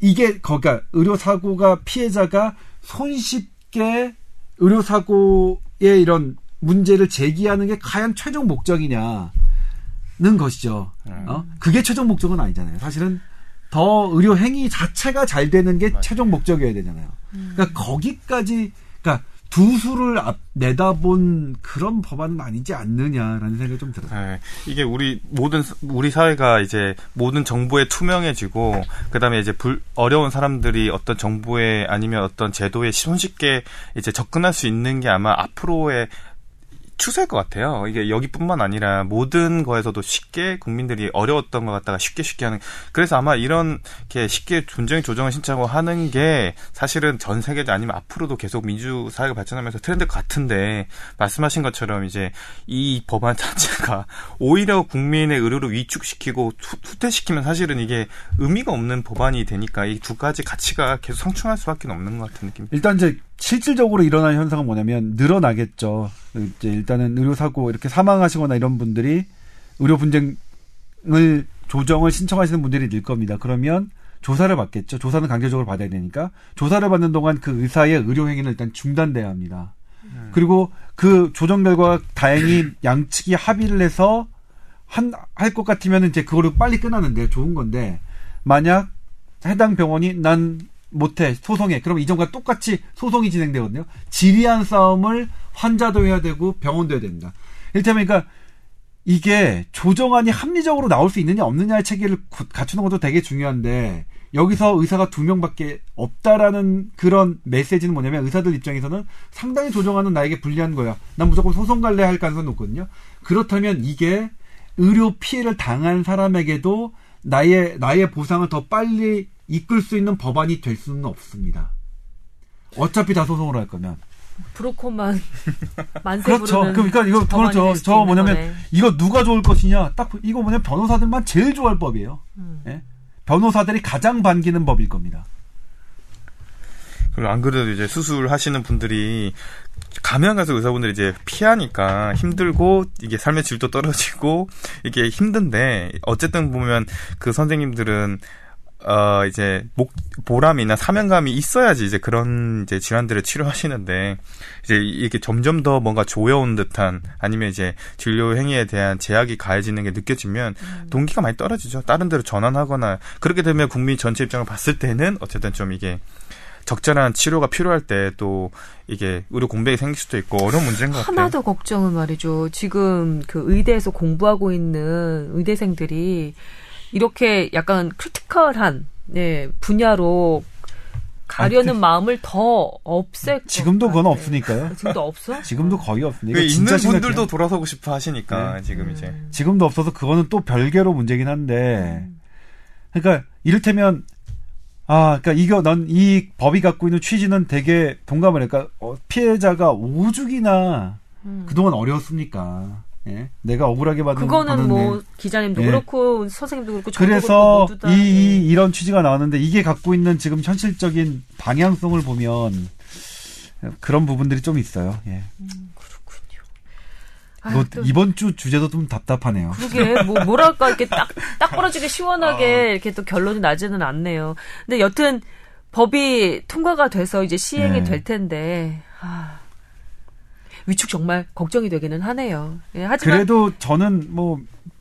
이게 그러니까 의료 사고가 피해자가 손쉽게 의료 사고의 이런 문제를 제기하는 게 과연 최종 목적이냐는 것이죠. 어? 그게 최종 목적은 아니잖아요. 사실은 더 의료 행위 자체가 잘 되는 게 최종 목적이어야 되잖아요. 그러니까 거기까지 그러니까 두 수를 앞 내다본 그런 법안은 아니지 않느냐라는 생각이 좀 들어요. 네, 이게 우리 모든 우리 사회가 이제 모든 정보에 투명해지고 그다음에 이제 불, 어려운 사람들이 어떤 정보에 아니면 어떤 제도에 손쉽게 이제 접근할 수 있는 게 아마 앞으로의 추세일 것 같아요. 이게 여기뿐만 아니라 모든 거에서도 쉽게 국민들이 어려웠던 것 같다가 쉽게 쉽게 하는. 그래서 아마 이런 게 쉽게 존중의 조정을 신청하고 하는 게 사실은 전 세계 아니면 앞으로도 계속 민주 사회가 발전하면서 트렌드 같은데 말씀하신 것처럼 이제 이 법안 자체가 [laughs] 오히려 국민의 의료를 위축시키고 후- 후퇴시키면 사실은 이게 의미가 없는 법안이 되니까 이 두 가지 가치가 계속 상충할 수밖에 없는 것 같은 느낌. 일단 이제 실질적으로 일어나는 현상은 뭐냐면 늘어나겠죠. 이제 일단은 의료 사고 이렇게 사망하시거나 이런 분들이 의료 분쟁을 조정을 신청하시는 분들이 늘 겁니다. 그러면 조사를 받겠죠. 조사는 강제적으로 받아야 되니까 조사를 받는 동안 그 의사의 의료 행위는 일단 중단돼야 합니다. 그리고 그 조정 결과 다행히 [clears throat] 양측이 합의를 해서 한 할 것 같으면 이제 그거를 빨리 끝나는데 좋은 건데 만약 해당 병원이 난 못해 소송해 그럼 이전과 똑같이 소송이 진행되거든요 지리한 싸움을 환자도 해야 되고 병원도 해야 됩니다 일테면 그러니까 이게 조정안이 합리적으로 나올 수 있느냐 없느냐의 체계를 구- 갖추는 것도 되게 중요한데 여기서 의사가 두 명밖에 없다라는 그런 메시지는 뭐냐면 의사들 입장에서는 상당히 조정안은 나에게 불리한 거야. 난 무조건 소송 갈래 할 가능성이 높거든요. 그렇다면 이게 의료 피해를 당한 사람에게도 나의 나의 보상을 더 빨리 이끌 수 있는 법안이 될 수는 없습니다. 어차피 다 소송으로 할 거면. 브로커만 [laughs] 만세 그렇죠. 그러니까 이거 그렇죠. 저 뭐냐면 거네. 이거 누가 좋을 것이냐? 딱 이거 뭐냐면 변호사들만 제일 좋아할 법이에요. 음. 예? 변호사들이 가장 반기는 법일 겁니다. 그리고 안 그래도 이제 수술하시는 분들이 가면 가서 의사분들이 이제 피하니까 힘들고 이게 삶의 질도 떨어지고 이게 힘든데 어쨌든 보면 그 선생님들은 어 이제 목 보람이나 사명감이 있어야지 이제 그런 이제 질환들을 치료하시는데 이제 이게 점점 더 뭔가 조여온 듯한 아니면 이제 진료 행위에 대한 제약이 가해지는 게 느껴지면 동기가 많이 떨어지죠. 다른 데로 전환하거나 그렇게 되면 국민 전체 입장을 봤을 때는 어쨌든 좀 이게 적절한 치료가 필요할 때 또 이게 의료 공백이 생길 수도 있고 어려운 문제인 것 같아요. 하나 더 걱정은 말이죠. 지금 그 의대에서 공부하고 있는 의대생들이 이렇게 약간 크리티컬한 네, 분야로 가려는 마음을 더 없앨 지금도 것 그건 같아요. 없으니까. 지금도 없어? [laughs] 지금도 거의 없으니까. 그 있는 진짜 분들도. 돌아서고 싶어 하시니까 지금 이제 음. 지금도 없어서 그거는 또 별개로 문제긴 한데. 그러니까 이를테면 아, 그러니까 이거 난 이 법이 갖고 있는 취지는 되게 동감을 해. 그러니까 어, 피해자가 오죽이나 그동안 어려웠습니까? 예. 내가 억울하게 받은 그거는 뭐 일. 기자님도 예. 그렇고 선생님도 그렇고 그래서 그렇고 다 이, 예. 이 이런 취지가 나왔는데 이게 갖고 있는 지금 현실적인 방향성을 보면 그런 부분들이 좀 있어요. 예. 아유, 뭐또 이번 주 주제도 좀 답답하네요. 그러게 뭐 뭐랄까 이렇게 딱딱 [laughs] 벌어지게 아. 시원하게 이렇게 또 결론이 나지는 않네요. 근데 여튼 법이 통과가 돼서 이제 시행이 네. 될 텐데 아, 위축 정말 걱정이 되기는 하네요. 예, 하지만 그래도 저는 뭐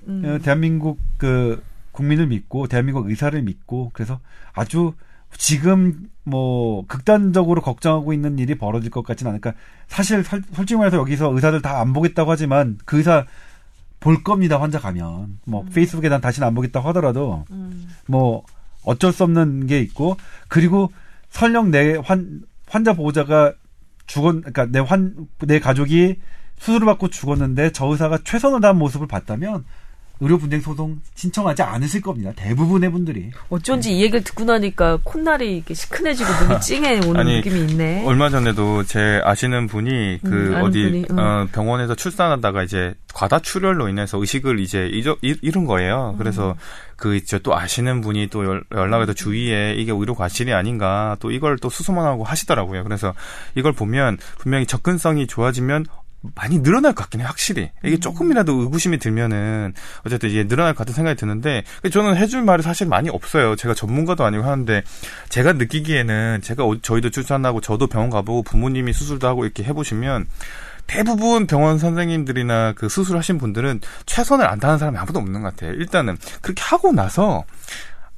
음. 어, 대한민국 그 국민을 믿고 대한민국 의사를 믿고 그래서 아주 지금 뭐 극단적으로 걱정하고 있는 일이 벌어질 것 같지는 않으니까 사실 살- 솔직히 말해서 여기서 의사들 다 안 보겠다고 하지만 그 의사 볼 겁니다 환자 가면 뭐 페이스북에 난 다시는 안 보겠다고 하더라도 음. 뭐 어쩔 수 없는 게 있고 그리고 설령 내 환 환자 보호자가 죽었 그러니까 내 환 내 가족이 수술을 받고 죽었는데 저 의사가 최선을 다한 모습을 봤다면 의료 분쟁 소송 신청하지 않으실 겁니다. 대부분의 분들이. 어쩐지 이 얘기를 듣고 나니까 콧날이 이렇게 시큰해지고 눈이 [laughs] 찡해 오는 아니, 느낌이 있네. 얼마 전에도 제 아시는 분이 그 음, 어디 분이, 음. 어, 병원에서 출산하다가 이제 과다 출혈로 인해서 의식을 이제 잊어, 잃- 잃은 거예요. 그래서 그 이제 또 아시는 분이 또 연- 연락해서 주위에 이게 의료 과실이 아닌가 또 이걸 또 수소문하고 하시더라고요. 그래서 이걸 보면 분명히 접근성이 좋아지면 많이 늘어날 것 같긴 해요, 확실히. 이게 조금이라도 의구심이 들면은, 어쨌든 이게 늘어날 것 같은 생각이 드는데, 저는 해줄 말이 사실 많이 없어요. 제가 전문가도 아니고 하는데, 제가 느끼기에는, 제가 어- 저희도 출산하고, 저도 병원 가보고, 부모님이 수술도 하고 이렇게 해보시면, 대부분 병원 선생님들이나 그 수술하신 분들은 최선을 안 다하는 사람이 아무도 없는 것 같아요. 일단은, 그렇게 하고 나서,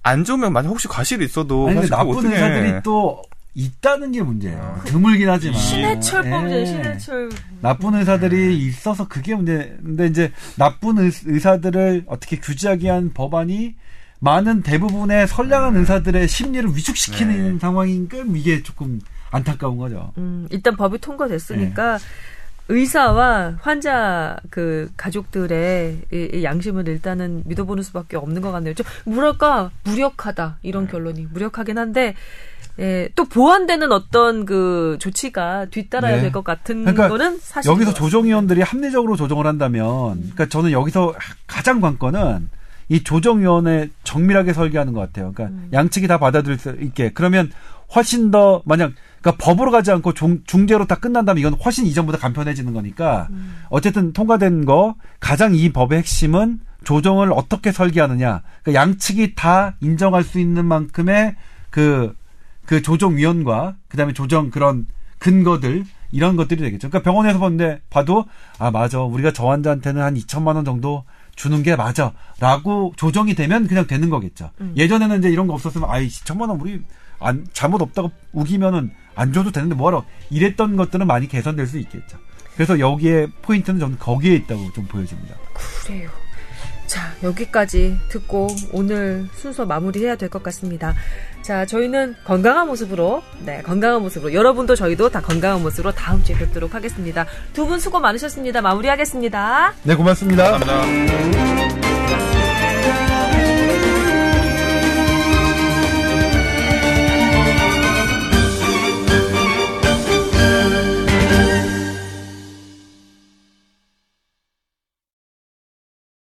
안 좋으면 만약 혹시 과실이 있어도, 아니 근데 사실 나쁜. 의사들이 또 있다는 게 문제예요. 드물긴 하지만. 신해철 예. 범죄 신해철. 나쁜 의사들이 있어서 그게 문제인데 이제 나쁜 의, 의사들을 어떻게 규제하기 위한 법안이 많은 대부분의 선량한 의사들의 심리를 위축시키는 네. 상황이니까 이게 조금 안타까운 거죠. 음, 일단 법이 통과됐으니까 의사와 환자 그 가족들의 이, 이 양심을 일단은 믿어보는 수밖에 없는 것 같네요. 좀 뭐랄까 무력하다 이런 결론이 무력하긴 한데 예, 또 보완되는 어떤 그 조치가 뒤따라야 네. 될것 같은 그러니까 거는 사실 여기서 조정위원들이 합리적으로 조정을 한다면, 그러니까 저는 여기서 가장 관건은 이 조정위원회 정밀하게 설계하는 것 같아요. 그러니까 양측이 다 받아들일 수 있게. 그러면 훨씬 더 만약 그러니까 법으로 가지 않고 중, 중재로 다 끝난다면 이건 훨씬 이전보다 간편해지는 거니까 어쨌든 통과된 거 가장 이 법의 핵심은 조정을 어떻게 설계하느냐. 그러니까 양측이 다 인정할 수 있는 만큼의 그, 그 조정위원과 그다음에 조정 그런 근거들 이런 것들이 되겠죠. 그러니까 병원에서 봤는데 봐도 아 맞아 우리가 저 환자한테는 한 2천만 원 정도 주는 게 맞아라고 조정이 되면 그냥 되는 거겠죠. 예전에는 이제 이런 거 없었으면 아이 2천만 원 우리 안 잘못 없다고 우기면은 안 줘도 되는데 뭐하러 이랬던 것들은 많이 개선될 수 있겠죠. 그래서 여기에 포인트는 저는 거기에 있다고 좀 보여집니다. 그래요. 자, 여기까지 듣고 오늘 순서 마무리해야 될 것 같습니다. 자, 저희는 건강한 모습으로, 네, 건강한 모습으로, 여러분도 저희도 다 건강한 모습으로 다음 주에 뵙도록 하겠습니다. 두 분 수고 많으셨습니다. 마무리하겠습니다. 네 고맙습니다. 감사합니다.